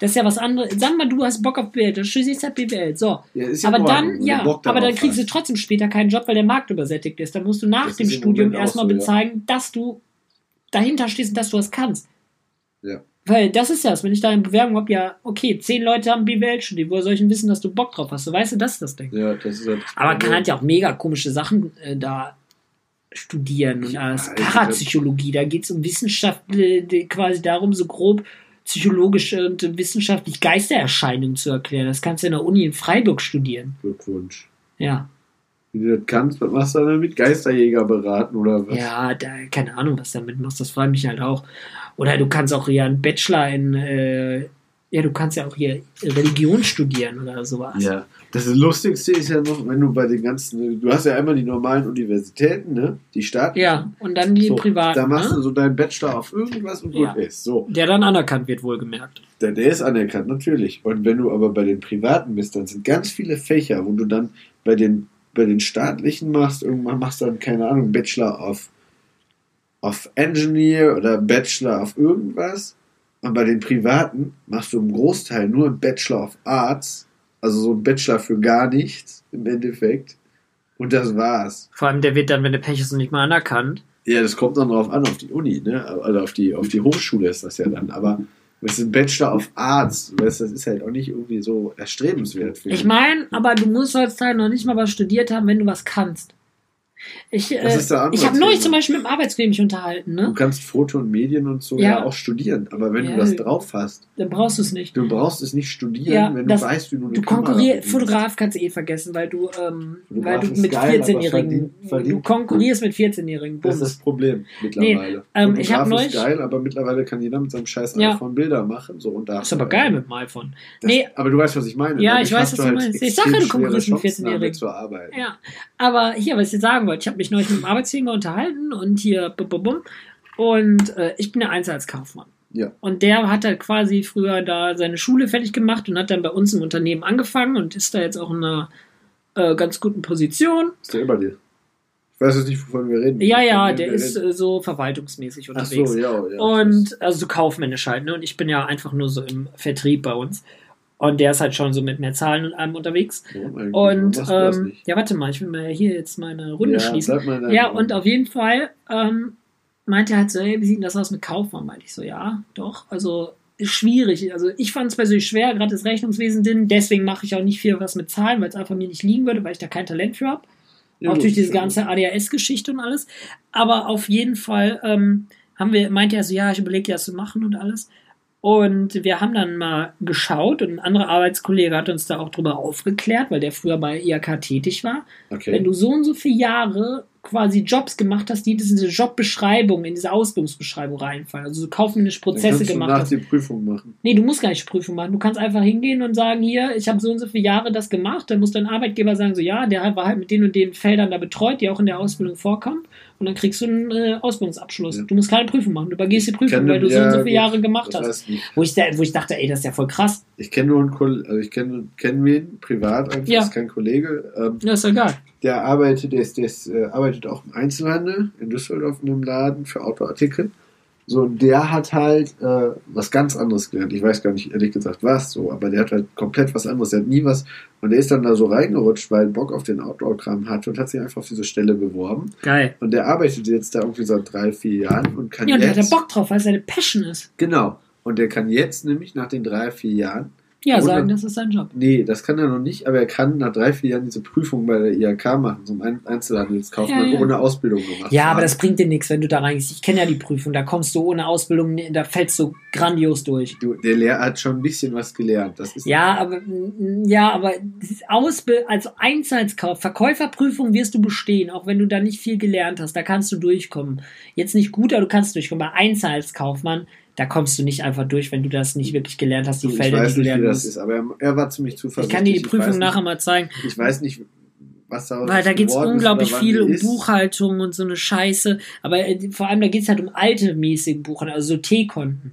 das ist ja was anderes. Sag mal, du hast Bock auf BWL, dann studierst du halt BWL. So. Ja, ist ja aber dann, ja, aber dann kriegst du hast. trotzdem später keinen Job, weil der Markt übersättigt ist. Dann musst du nach Das dem Studium erstmal so, bezeigen, dass du dahinter stehst und dass du das kannst. Ja. Weil das ist das, wenn ich da eine Bewerbung habe, ja, okay, zehn Leute haben BWL studiert, woher soll ich denn wissen, dass du Bock drauf hast? So, weißt du, das ist das Ding. Ja, das ist halt das Aber man kann halt ja auch mega komische Sachen äh, da studieren und alles. also Parapsychologie, da geht es um Wissenschaft, äh, quasi darum, so grob psychologische und wissenschaftlich Geistererscheinungen zu erklären. Das kannst du in der Uni in Freiburg studieren. Glückwunsch. Ja. Wenn du das kannst, was machst du dann mit Geisterjäger beraten oder was? Ja, da, keine Ahnung, was du damit machst, das freut mich halt auch. Oder du kannst auch hier einen Bachelor in, äh, ja, du kannst ja auch hier Religion studieren oder sowas. Ja, das Lustigste ist ja noch, wenn du bei den ganzen, du hast ja einmal die normalen Universitäten, ne? Die staatlichen. Ja, und dann die so, privaten, Da machst ne? du so deinen Bachelor auf irgendwas und Ja. gut ist. So, der dann anerkannt wird, wohlgemerkt. der, der ist anerkannt, natürlich. Und wenn du aber bei den privaten bist, dann sind ganz viele Fächer, wo du dann bei den, bei den staatlichen machst, irgendwann machst du dann, keine Ahnung, Bachelor of, of Engineer oder Bachelor of irgendwas. Und bei den privaten machst du im Großteil nur einen Bachelor of Arts, also so ein Bachelor für gar nichts im Endeffekt. Und das war's. Vor allem, der wird dann, wenn du Pech hast, nicht mal anerkannt. Ja, das kommt dann drauf an, auf die Uni, ne? Also auf die, auf die Hochschule ist das ja dann. Aber das ist ein Bachelor of Arts, weißt, du, das ist halt auch nicht irgendwie so erstrebenswert. Ich meine, aber du musst heutzutage noch nicht mal was studiert haben, wenn du was kannst. Ich, äh, ist der ich habe neulich zum Beispiel mit dem Arbeitskollegen mich unterhalten, Du ne? kannst Foto und Medien und so Ja. ja, auch studieren, aber wenn Ja. du das drauf hast, Dann brauchst du es nicht. du brauchst es nicht studieren, Ja, wenn du weißt, wie du eine Du konkurrierst. Fotograf kannst du eh vergessen, weil du, ähm, weil du mit geil, aber 14-Jährigen, verdient- verdient- du konkurrierst mit 14-Jährigen. Das ist das Problem mittlerweile. ähm, ich hab Fotograf neulich- ist geil, aber mittlerweile kann jeder mit seinem scheiß iPhone Bilder machen. So, und da ist aber geil mit dem iPhone. Das, Nee, aber du weißt, was ich meine. Ja, Dadurch ich weiß, was du du halt meinst. Ich extrem sag ja, du konkurrierst mit Chancen, damit 14-Jährigen. zu arbeiten. Ja, aber hier, was ich jetzt sagen wollte, ich habe mich neulich mit dem Arbeitskollegen unterhalten und hier bum, bum, bum, und äh, ich bin ja Einzelhandelskaufmann. Ja. Und der hat halt quasi früher da seine Schule fertig gemacht und hat dann bei uns im Unternehmen angefangen und ist da jetzt auch in einer äh, ganz guten Position. Ist der über dir? Ich weiß jetzt nicht, wovon wir reden. Ja, ja, der ist reden. äh, so verwaltungsmäßig Ach unterwegs. so, ja, ja. Und also so kaufmännisch halt, ne? Und ich bin ja einfach nur so im Vertrieb bei uns. Und der ist halt schon so mit mehr Zahlen und allem unterwegs. Eigentlich? Und ähm, ja, warte mal, ich will mal hier jetzt meine Runde ja, schließen. Ja, und auf jeden Fall ähm, meinte er halt so, hey, wie sieht denn das aus mit Kaufmann? Meinte ich so, ja, doch, also schwierig. Also ich fand es persönlich schwer, gerade das Rechnungswesen drin. Deswegen mache ich auch nicht viel was mit Zahlen, weil es einfach mir nicht liegen würde, weil ich da kein Talent für habe. Ja, auch durch diese ja, ganze ADHS-Geschichte und alles. Aber auf jeden Fall ähm, haben wir, meinte er so, ja, ich überlege das zu machen und alles. Und wir haben dann mal geschaut und ein anderer Arbeitskollege hat uns da auch drüber aufgeklärt, weil der früher bei IAK tätig war. Okay. Wenn du so und so viele Jahre quasi Jobs gemacht hast, die in diese Jobbeschreibung, in diese Ausbildungsbeschreibung reinfallen, also so kaufmännische Prozesse kannst du gemacht nach hast. die Prüfung machen. Nee, du musst gar nicht Prüfung machen. Du kannst einfach hingehen und sagen, hier, ich habe so und so viele Jahre das gemacht. Dann muss dein Arbeitgeber sagen, so ja, der war halt mit den und den Feldern da betreut, die auch in der Ausbildung vorkommen. Und dann kriegst du einen äh, Ausbildungsabschluss. Ja. Du musst keine Prüfung machen, du übergehst die Prüfung, kenne- weil du so und so viele gut, Jahre gemacht hast. Wo ich, da, wo ich dachte, ey, das ist ja voll krass. Ich kenne nur einen Kollegen, also ich kenne kenn wen, privat einfach, Ja. ist kein Kollege. Ähm, Ja, ist geil. der arbeitet, der, ist, der ist, äh, arbeitet auch im Einzelhandel in Düsseldorf in einem Laden für Autoartikel. So, der hat halt äh, was ganz anderes gelernt. Ich weiß gar nicht, ehrlich gesagt, was so, aber der hat halt komplett was anderes. Der hat nie was. Und der ist dann da so reingerutscht, weil Bock auf den Outdoor-Kram hatte und hat sich einfach auf diese Stelle beworben. Geil. Und der arbeitet jetzt da irgendwie seit drei, vier Jahren und kann Ja, und der hat jetzt. ja Bock drauf, weil es seine Passion ist. Genau. Und der kann jetzt nämlich nach den drei, vier Jahren Ja, sagen, das ist sein Job. Nee, das kann er noch nicht, aber er kann nach drei, vier Jahren diese Prüfung bei der IHK machen, zum Ein Einzelhandelskaufmann, Ja, ja. ohne Ausbildung gemacht. Ja, aber das bringt dir nichts, wenn du da reingehst. Ich kenne ja die Prüfung, da kommst du ohne Ausbildung, da fällst du grandios durch. Du, der Lehrer hat schon ein bisschen was gelernt. Das ist Ja, aber mm, ja, aber Ausbild also Einzelkauf, Verkäuferprüfung wirst du bestehen, auch wenn du da nicht viel gelernt hast. Da kannst du durchkommen. Jetzt nicht gut, aber du kannst durchkommen. Bei Einzelkaufmann, da kommst du nicht einfach durch, wenn du das nicht wirklich gelernt hast, die ich Felder, weiß die du nicht, wie lernen das musst. ist, aber er, war ziemlich Ich zuversichtlich. kann dir die Prüfung nicht- nachher mal zeigen. Ich weiß nicht, was da Weil da geht es unglaublich viel um Buch. Buchhaltung und so eine Scheiße. Aber äh, vor allem, da geht es halt um alte mäßige Buchhaltung, also so T-Konten.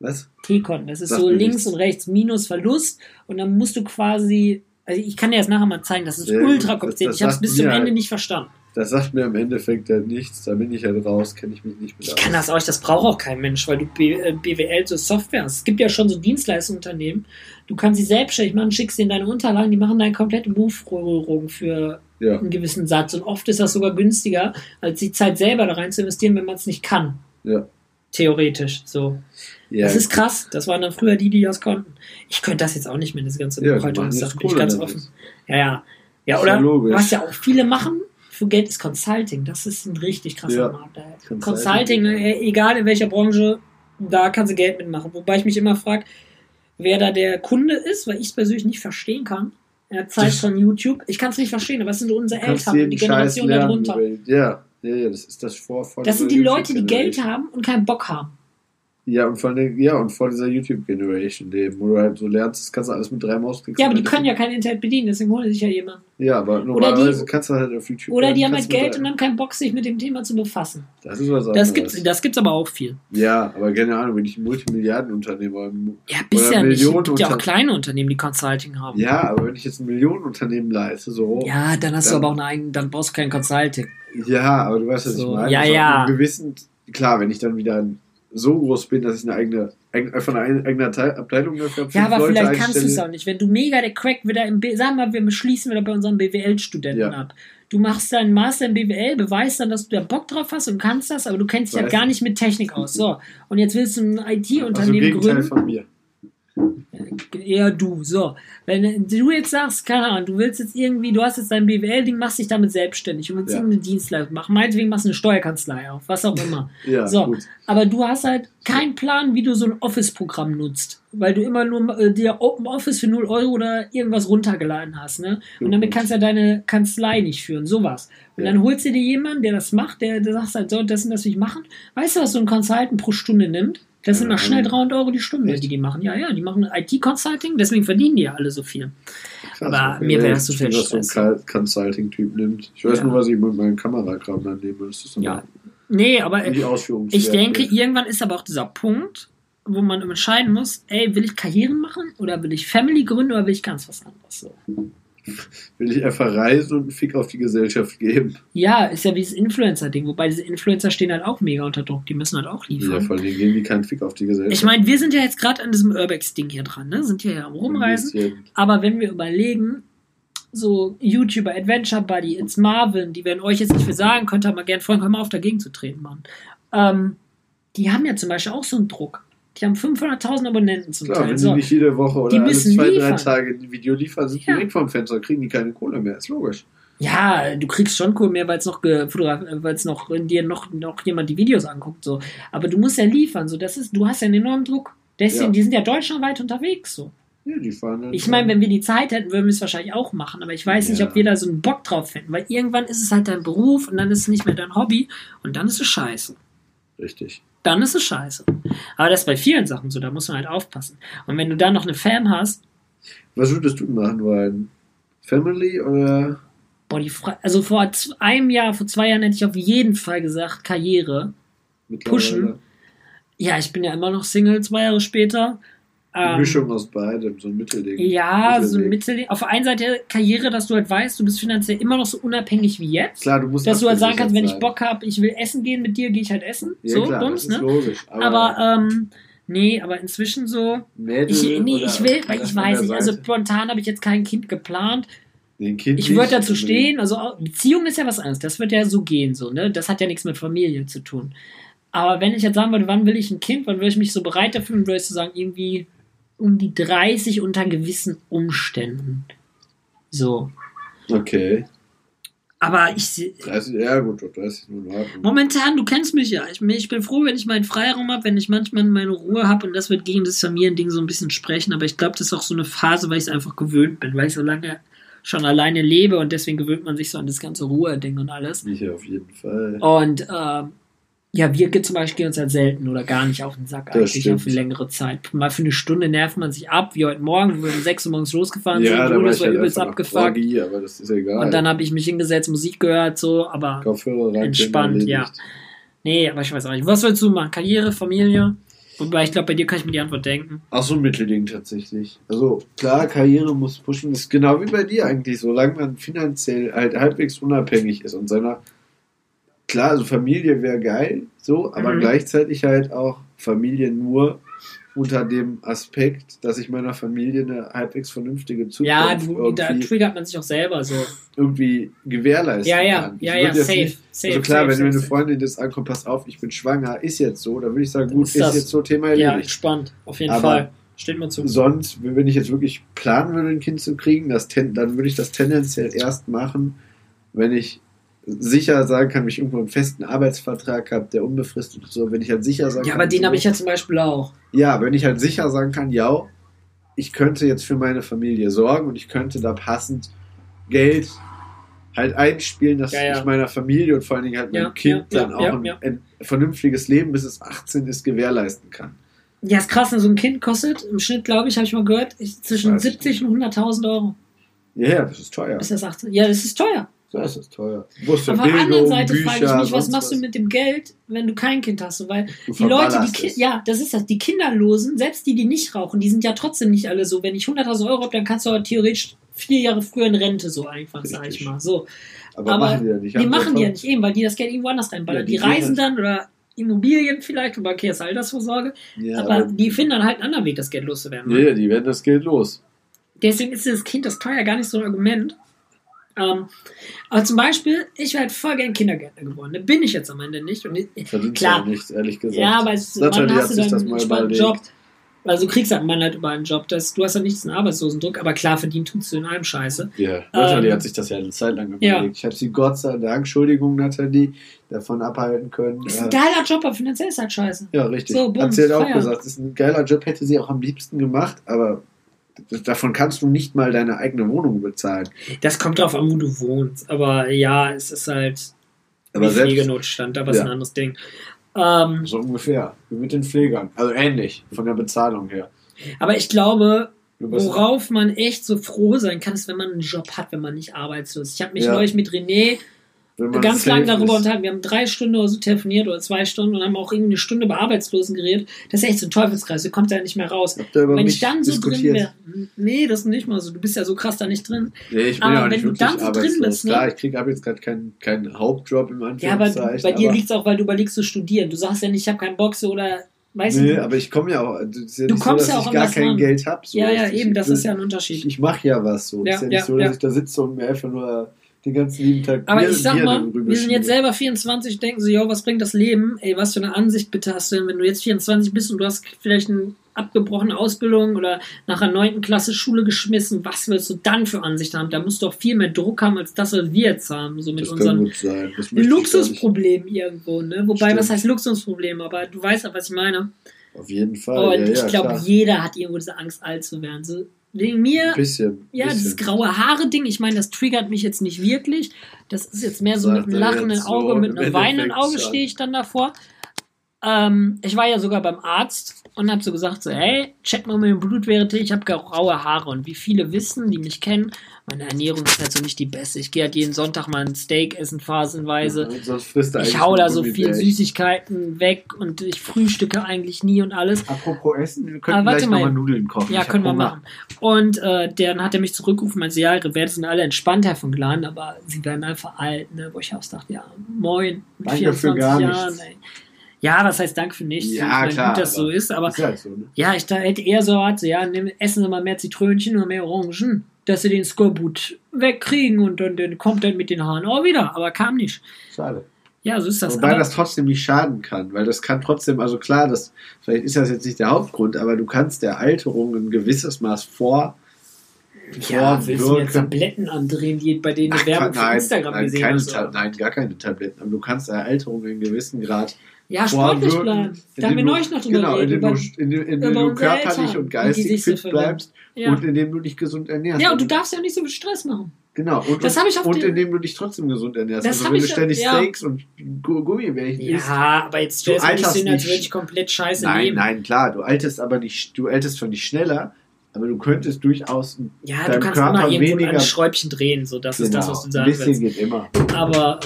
Was? T-Konten. Das ist Sagt so links nichts. und rechts Minus Verlust und dann musst du quasi. Also ich kann dir das nachher mal zeigen, das ist Ja, ultra das- kompliziert. das Ich habe es bis zum Ende halt- nicht verstanden. Das sagt mir im Endeffekt halt nichts. Da bin ich halt raus, kenne ich mich nicht mit Ich kann das auch nicht, das braucht auch kein Mensch, weil du B, äh, BWL so Software hast. Es gibt ja schon so Dienstleistungsunternehmen. Du kannst sie selbstständig machen, schickst denen deine Unterlagen, die machen deine komplette Buchführung für Ja. einen gewissen Satz. Und oft ist das sogar günstiger, als die Zeit selber da rein zu investieren, wenn man es nicht kann. Ja. Theoretisch. So. Ja, Das ist krass. Das waren dann früher die, die das konnten. Ich könnte das jetzt auch nicht mehr, das ganze Ja, machen Bin ich ganz offen. damit. Ja, ja. Ja, Ist oder ja was ja auch viele machen für Geld ist Consulting. Das ist ein richtig krasser Ja. Markt. Consulting. Consulting, äh, egal in welcher Branche, da kannst du Geld mitmachen. Wobei ich mich immer frage, wer da der Kunde ist, weil ich es persönlich nicht verstehen kann. Er zeigt Das- von YouTube. Ich kann es nicht verstehen, aber was sind unsere Eltern, die Generation darunter? Ja, ja, ja, das ist das vor, vor Das sind die Leute, die Geld haben und keinen Bock haben. Ja, und vor, allem- ja, und vor dieser YouTube-Generation leben, wo du halt so lernst, das kannst du alles mit drei Mausklicks Ja, aber die können ja kein Internet bedienen, deswegen holen sich ja jemand. Ja, aber normalerweise kannst du halt auf YouTube. Oder die haben halt du Geld und haben keinen Bock, sich mit dem Thema zu befassen. Das ist was anderes. Das gibt's, das gibt's aber auch viel. Ja, aber keine Ahnung, wenn ich ein Multimilliardenunternehmer. Ja, bisher Oder nicht. Es gibt ja auch kleine Unternehmen, die Consulting haben. Ja, aber wenn ich jetzt ein Millionenunternehmen leiste, so. Ja, dann hast du Dann- aber auch eine eigene, dann brauchst du kein Consulting. Ja, aber du weißt, was So, ich meine. ja, Also ja. Gewissen, klar, wenn ich dann wieder so groß bin, dass ich eine eigene, eig- einfach eine eigene Abteil- Abteilung dafür habe, Ja, aber Leute vielleicht kannst du es auch nicht. Wenn du mega der Crack wieder im B sagen wir, wir schließen wieder bei unseren BWL-Studenten Ja. ab. Du machst deinen Master in BWL, beweist dann, dass du da Bock drauf hast und kannst das, aber du kennst dich halt Weiß gar nicht mit Technik aus. So. Und jetzt willst du ein Also IT-Unternehmen Gegenteil gründen. von mir. Eher du. So. Wenn du jetzt sagst, keine Ahnung, du willst jetzt irgendwie, du hast jetzt dein BWL-Ding, machst dich damit selbstständig und willst Ja. irgendeine Dienstleistung machen. Meinetwegen machst du eine Steuerkanzlei auf, was auch immer. Ja, So. gut. Aber du hast halt keinen Plan, wie du so ein Office-Programm nutzt. Weil du immer nur äh, dir Open Office für 0 Euro oder irgendwas runtergeladen hast. Ne? Und damit kannst du ja deine Kanzlei nicht führen. Sowas. Und Ja. dann holst du dir jemanden, der das macht, der, der sagt halt so, das und das will ich machen. Weißt du, was so ein Consultant pro Stunde nimmt? Das sind mal schnell ähm, 300 Euro die Stunde, echt? die die machen. Ja, ja, die machen IT-Consulting, deswegen verdienen die ja alle so viel. Krass, aber mir wäre das zu viel nicht, was so ein Consulting-Typ nimmt. Ich weiß Ja. nur, was ich mit meinem Kamerakram dann nehme. Das ist dann Ja. Nee, aber ich denke, irgendwann ist aber auch dieser Punkt, wo man entscheiden muss, ey, will ich Karriere machen oder will ich Family gründen oder will ich ganz was anderes? So. Will ich einfach reisen und einen Fick auf die Gesellschaft geben. Ja, ist ja wie das Influencer-Ding, wobei diese Influencer stehen halt auch mega unter Druck, die müssen halt auch Ja, liefern. vor allem geben die keinen Fick auf die Gesellschaft. ich meine, wir sind ja jetzt gerade an diesem Urbex-Ding hier dran, ne? Sind hier ja am Rumreisen. Aber wenn wir überlegen, so YouTuber, Adventure Buddy, It's Marvin, die werden euch jetzt nicht viel sagen, könnt ihr mal gerne freuen, hör mal auf, dagegen zu treten, Mann. Ähm, die haben ja zum Beispiel auch so einen Druck. Die haben 500.000 Abonnenten zum Klar, wenn Teil. die So. nicht jede Woche Die oder alle müssen zwei, liefern. drei Tage ein Video liefern, sind die Ja. direkt vom Fenster, kriegen die keine Kohle mehr. Ist logisch. Ja, du kriegst schon cool mehr, weil es noch weil es noch in dir noch, noch jemand die Videos anguckt. So. Aber du musst ja liefern. So. Das ist, du hast ja einen enormen Druck. Deswegen, Ja. die sind ja deutschlandweit unterwegs. So. Ja, die fahren halt Ich meine, wenn wir die Zeit hätten, würden wir es wahrscheinlich auch machen. Aber ich weiß nicht, Ja. ob wir da so einen Bock drauf finden. Weil irgendwann ist es halt dein Beruf und dann ist es nicht mehr dein Hobby und dann ist es scheiße. Richtig. Dann ist es scheiße. Aber das ist bei vielen Sachen so, da muss man halt aufpassen. Und wenn du dann noch eine Fan hast, Was würdest du machen wollen? Family oder Boah, die Fra also vor einem Jahr, vor zwei Jahren hätte ich auf jeden Fall gesagt, Karriere. Pushen. Ja, ich bin ja immer noch Single, zwei Jahre später. Ähm, Mischung aus beidem, so ein Mittelding. Ja, so ein Mittelding. Mittel. Auf der einen Seite Karriere, dass du halt weißt, du bist finanziell immer noch so unabhängig wie jetzt. Klar, du musst Dass du halt sagen kannst, wenn ich Bock habe, ich will essen gehen mit dir, gehe ich halt essen. Ja, so, klar, bums, das ist ne? logisch. Aber, Aber, ähm, nee, aber inzwischen so. Mädel Ich, nee, ich will, weil ich weiß nicht, also spontan habe ich jetzt kein Kind geplant. Den kind Ich würde dazu stehen, also Beziehung ist ja was anderes, das wird ja so gehen, so, ne? Das hat ja nichts mit Familie zu tun. Aber wenn ich jetzt sagen würde, wann will ich ein Kind, wann würde ich mich so bereit dafür, würde ich so sagen, irgendwie um die 30 unter gewissen Umständen. So. Okay. Aber ich seh- 30, ja gut, 30 ist nur in Ordnung. momentan, du kennst mich ja. Ich, ich bin froh, wenn ich meinen Freiraum habe, wenn ich manchmal meine Ruhe habe und das wird gegen das Familiending so ein bisschen sprechen. Aber ich glaube, das ist auch so eine Phase, weil ich es einfach gewöhnt bin, weil ich so lange schon alleine lebe und deswegen gewöhnt man sich so an das ganze Ruhe-Ding und alles. Ich auf jeden Fall. Und ähm, ja, wir zum Beispiel gehen uns halt selten oder gar nicht auf den Sack Das eigentlich ja, stimmt. für längere Zeit. Mal für eine Stunde nervt man sich ab, wie heute Morgen, wo wir um 6 Uhr morgens losgefahren ja, sind, war das war halt übelst abgefuckt. Orgie, aber das ist egal. Und dann habe ich mich hingesetzt, Musik gehört, so, aber rein, Entspannt, ja. nee, aber ich weiß auch nicht. Was willst du machen? Karriere, Familie? Wobei ich glaube, bei dir kann ich mir die Antwort denken. Ach so Mittelding tatsächlich. Also klar, Karriere muss pushen. Das ist genau wie bei dir eigentlich. Solange man finanziell halt halbwegs unabhängig ist und seiner klar, also Familie wäre geil, so, aber Mhm. gleichzeitig halt auch Familie nur unter dem Aspekt, dass ich meiner Familie eine halbwegs vernünftige Zukunft Ja, du, da triggert man sich auch selber so. irgendwie gewährleisten Ja, ja, kann. Ja, ja, jetzt safe, nicht- safe. also klar, safe, wenn safe, mir eine. Freundin das ankommt, pass auf, ich bin schwanger, ist jetzt so, dann würde ich sagen, gut, Ist ist, jetzt so Thema Ja, erledigt. entspannt, auf jeden Aber- Fall. Steht mir zu. Sonst, wenn ich jetzt wirklich planen würde, ein Kind zu kriegen, das ten, dann würde ich das tendenziell erst machen, wenn ich sicher sagen kann, wenn ich irgendwo einen festen Arbeitsvertrag habe, der unbefristet ist, so, wenn ich halt sicher sagen Ja, kann. aber den so, habe ich ja zum Beispiel auch. Ja, wenn ich halt sicher sagen kann, ja, ich könnte jetzt für meine Familie sorgen und ich könnte da passend Geld halt einspielen, dass Ja, ja. ich meiner Familie und vor allen Dingen halt meinem Ja, Kind ja, dann ja, auch ja, ein, ja. ein vernünftiges Leben, bis es 18 ist, gewährleisten kann. Ja, ist krass, so ein Kind kostet im Schnitt, glaube ich, habe ich mal gehört, zwischen Weiß ich 70 und 100.000 Euro. Ja, ja, das ist teuer. Bis das 18. Ja, das ist teuer. Das ist teuer. Auf der anderen Seite Bücher, frage ich mich, was machst du mit dem Geld, wenn du kein Kind hast? Weil Du die Leute, die Ki es. ja, das ist das, die Kinderlosen, selbst die, die nicht rauchen, die sind ja trotzdem nicht alle so. Wenn ich 100.000 Euro habe, dann kannst du aber theoretisch vier Jahre früher in Rente, so einfach, sag ich mal. So. Aber, Aber machen die ja nicht. Die machen die ja nicht eben, weil die das Geld irgendwo anders reinballern. Ja, die, die reisen gehen dann oder Immobilien vielleicht, wobei okay, ist Altersvorsorge. Ja, aber die finden dann halt einen anderen Weg, das Geld loszuwerden. ne? Ja, die werden das Geld los. Deswegen ist das Kind das teuer gar nicht so ein Argument. Ähm, aber zum Beispiel, ich wäre halt voll gern Kindergärtner geworden. Da bin ich jetzt am Ende nicht. Und ich, Verdient Klar. ja nichts, ehrlich gesagt. ja, aber Mann hat hast du dann das einen. Job. Also du kriegst halt Mann halt überall einen Job. Das, du hast ja nicht diesen Arbeitslosendruck, aber klar verdient tust du in allem Scheiße. Ja, Nathalie Ähm, hat sich das ja eine Zeit lang ja. überlegt. Ich habe sie Gott sei Dank, Entschuldigung, Nathalie, davon abhalten können. Ist Ja, ein geiler Job, aber finanziell ist halt scheiße. ja, richtig. So, bumm, hat sie halt auch gesagt, ist ein geiler Job, hätte sie auch am liebsten gemacht, aber davon kannst du nicht mal deine eigene Wohnung bezahlen. Das kommt drauf an, wo du wohnst. Aber ja, es ist halt Aber selbst Pflegenotstand, aber ist Ja. ein anderes Ding. Ähm, so ungefähr, wie mit den Pflegern. Also ähnlich, von der Bezahlung her. aber ich glaube, worauf man echt so froh sein kann, ist, wenn man einen Job hat, wenn man nicht arbeitslos ist. Ich habe mich Ja. neulich mit René ganz lange darüber unterhalten. Wir haben drei Stunden oder so telefoniert oder zwei Stunden und haben auch irgendwie eine Stunde über Arbeitslosen geredet. Das ist echt so ein Teufelskreis, du kommst ja nicht mehr raus. Über Wenn ich dann so drin diskutiert? wäre, nee, das ist nicht mal so. Du bist ja so krass da nicht drin. Nee, ich bin Aber ja auch wenn nicht du wirklich dann so drin bist, ne? Klar, ich krieg, habe jetzt gerade keinen keinen Hauptjob im Ja, aber bei dir liegt es auch, weil du überlegst zu studieren. Du sagst ja nicht, ich habe keinen so oder weißt Nee, du. aber ich komme ja auch. Ja Du kommst so, ja auch ich gar kein ran. Geld habe. So. ja, ja, Ich- eben, das ich, ist ja ein Ich, Unterschied. ich mache ja was so. Ja, ist ja ja, nicht so, dass ja. ich da sitze und mir einfach nur den ganzen lieben Tag Aber Bier, ich sag Bier mal, wir sind jetzt selber 24, denken so, jo, was bringt das Leben? Ey, was für eine Ansicht bitte hast du denn, wenn du jetzt 24 bist und du hast vielleicht eine abgebrochene Ausbildung oder nach der 9. Klasse Schule geschmissen, was willst du dann für Ansicht haben? Da musst du auch viel mehr Druck haben, als das, was wir jetzt haben, so mit nicht. Luxusproblemen irgendwo, ne? Wobei, Stimmt. was heißt Luxusproblem? Aber du weißt ja, was ich meine. Auf jeden Fall. Und ja, ich ja, glaube, jeder hat irgendwo diese Angst, alt zu werden. So, wegen mir, bisschen. ja, bisschen. dieses graue Haare-Ding, ich meine, das triggert mich jetzt nicht wirklich. Das ist jetzt mehr so Sagt mit einem lachenden jetzt so, Auge, mit einem weinenden Auge stehe ich dann davor. Ähm, ich war ja sogar beim Arzt und habe so gesagt, so, hey, check mal meine Blutwerte, ich habe graue Haare. Und wie viele wissen, die mich kennen, meine Ernährung ist halt so nicht die beste. Ich gehe halt jeden Sonntag mal ein Steak essen, phasenweise. Ja, sonst frisst du ich hau da so viel Gummibärchen. Süßigkeiten weg und ich frühstücke eigentlich nie und alles. Apropos Essen, wir Ah, könnten warte gleich mal. nochmal Nudeln kochen. Ja, Ich können wir Hunger. machen. Und äh, dann hat er mich zurückgerufen, meinte, ja, ihre Werte sind alle entspannt, Herr von Glan, aber sie werden einfach alt, ne? Wo ich auch dachte, ja, moin, mit Danke für gar nichts. ey. Ja, was heißt Danke für nichts? Ja, ich meine, klar, gut, dass so ist, aber Ist halt so, ne? ja, ich da hätte eher so erwartet, so, ja, nimm, essen Sie mal mehr Zitrönchen und mehr Orangen, dass Sie den Skorbut wegkriegen und dann, dann kommt dann mit den Haaren auch wieder, aber kam nicht. Schade. Ja, so ist das. Wobei aber, das trotzdem nicht schaden kann, weil das kann trotzdem, also klar, das, vielleicht ist das jetzt nicht der Hauptgrund, aber du kannst der Alterung ein gewisses Maß vor. ja, willst du jetzt. Tabletten andrehen, die bei denen eine Werbung nein, Instagram nein, gesehen keine hast? Nein, gar keine Tabletten, aber du kannst der Alterung in gewissem Grad Ja, sportlich bleiben. Da haben wir neulich noch drüber Genau, indem du, indem, indem du körperlich und geistig fit bleibst Ja. und indem du dich gesund ernährst. ja, und du darfst ja auch nicht so viel Stress machen. Genau, und, Das hab ich auf und den- indem du dich trotzdem gesund ernährst. Das also wenn du ständig ja. Steaks und Gu- Gummibärchen isst. Ja, aber jetzt stellst du nicht hin, als würde ich komplett scheiße Nein, leben. nein, klar, du altest aber nicht, du altest zwar nicht schneller, aber du könntest durchaus Ja, du kannst Körper immer irgendwo weniger, ein Schräubchen drehen, so das ist das, was du ein sagen bisschen willst. geht immer. Aber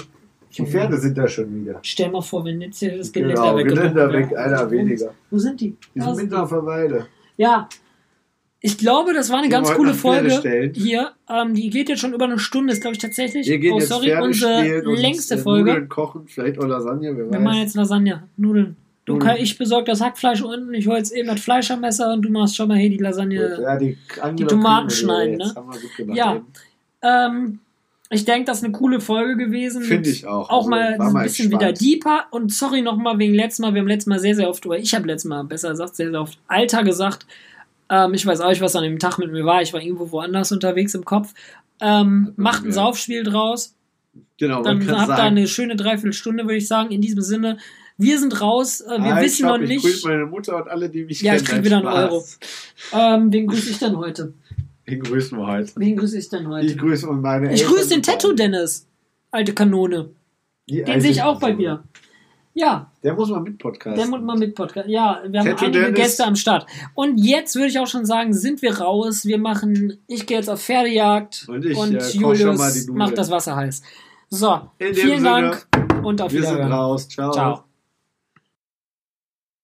Die Pferde sind da schon wieder. stell mal vor, wenn jetzt hier das Geländer Genau, weggebrochen Geländer weg, einer weniger. Wo sind die? Die sind sind mitten auf der Weide. Ja, ich glaube, das war eine Gehen ganz coole Folge hier. Ähm, die geht jetzt schon über eine Stunde, ist glaube ich tatsächlich. Wir gehen oh, jetzt sorry, Pferde unsere längste äh, Folge. Nudeln kochen, vielleicht auch Lasagne, wer Wir machen jetzt Lasagne, Nudeln. Du Nudeln. kann, ich besorge das Hackfleisch unten, ich hole jetzt eben das Fleischermesser und du machst schon mal hier die Lasagne. Ja, die, Angela Tomaten schneiden, ne? Haben wir gut gemacht. Ja. Ähm, ich denke, das ist eine coole Folge gewesen. Finde ich auch. Auch Also, mal ein bisschen entspannt. wieder deeper. Und sorry nochmal wegen letztes Mal. Wir haben letztes Mal sehr, sehr oft, oder ich habe letztes Mal besser gesagt, sehr, sehr oft Alter gesagt. Ähm, ich weiß auch nicht, was an dem Tag mit mir war. Ich war irgendwo woanders unterwegs im Kopf. Ähm, macht ein Ja. Saufspiel draus. Genau, Dann habt ihr sagen, eine schöne Dreiviertelstunde, würde ich sagen. In diesem Sinne, wir sind raus. Äh, wir ah, wissen ich noch Ich nicht. grüße meine Mutter und alle, die mich Ja, ich kennen. krieg wieder Nein, einen Euro. Ähm, wen grüße ich denn heute? Den grüßen wir heute. Wen grüße ich denn heute? Ich grüße und meine Ich grüße den und Tattoo alle. Dennis. Alte Kanone. Die Den sehe ich auch bei mir. Ja, Der muss mal mit Podcast. der muss mal mit Podcast. Ja, wir haben Tattoo einige Dennis. Gäste am Start. Und jetzt würde ich auch schon sagen, sind wir raus. Wir machen, ich gehe jetzt auf Pferdejagd Und ich, äh, mal die Julius macht das Wasser heiß. So, vielen Sinne, Dank und auf Wir sind Wiedersehen. raus. Ciao. Ciao.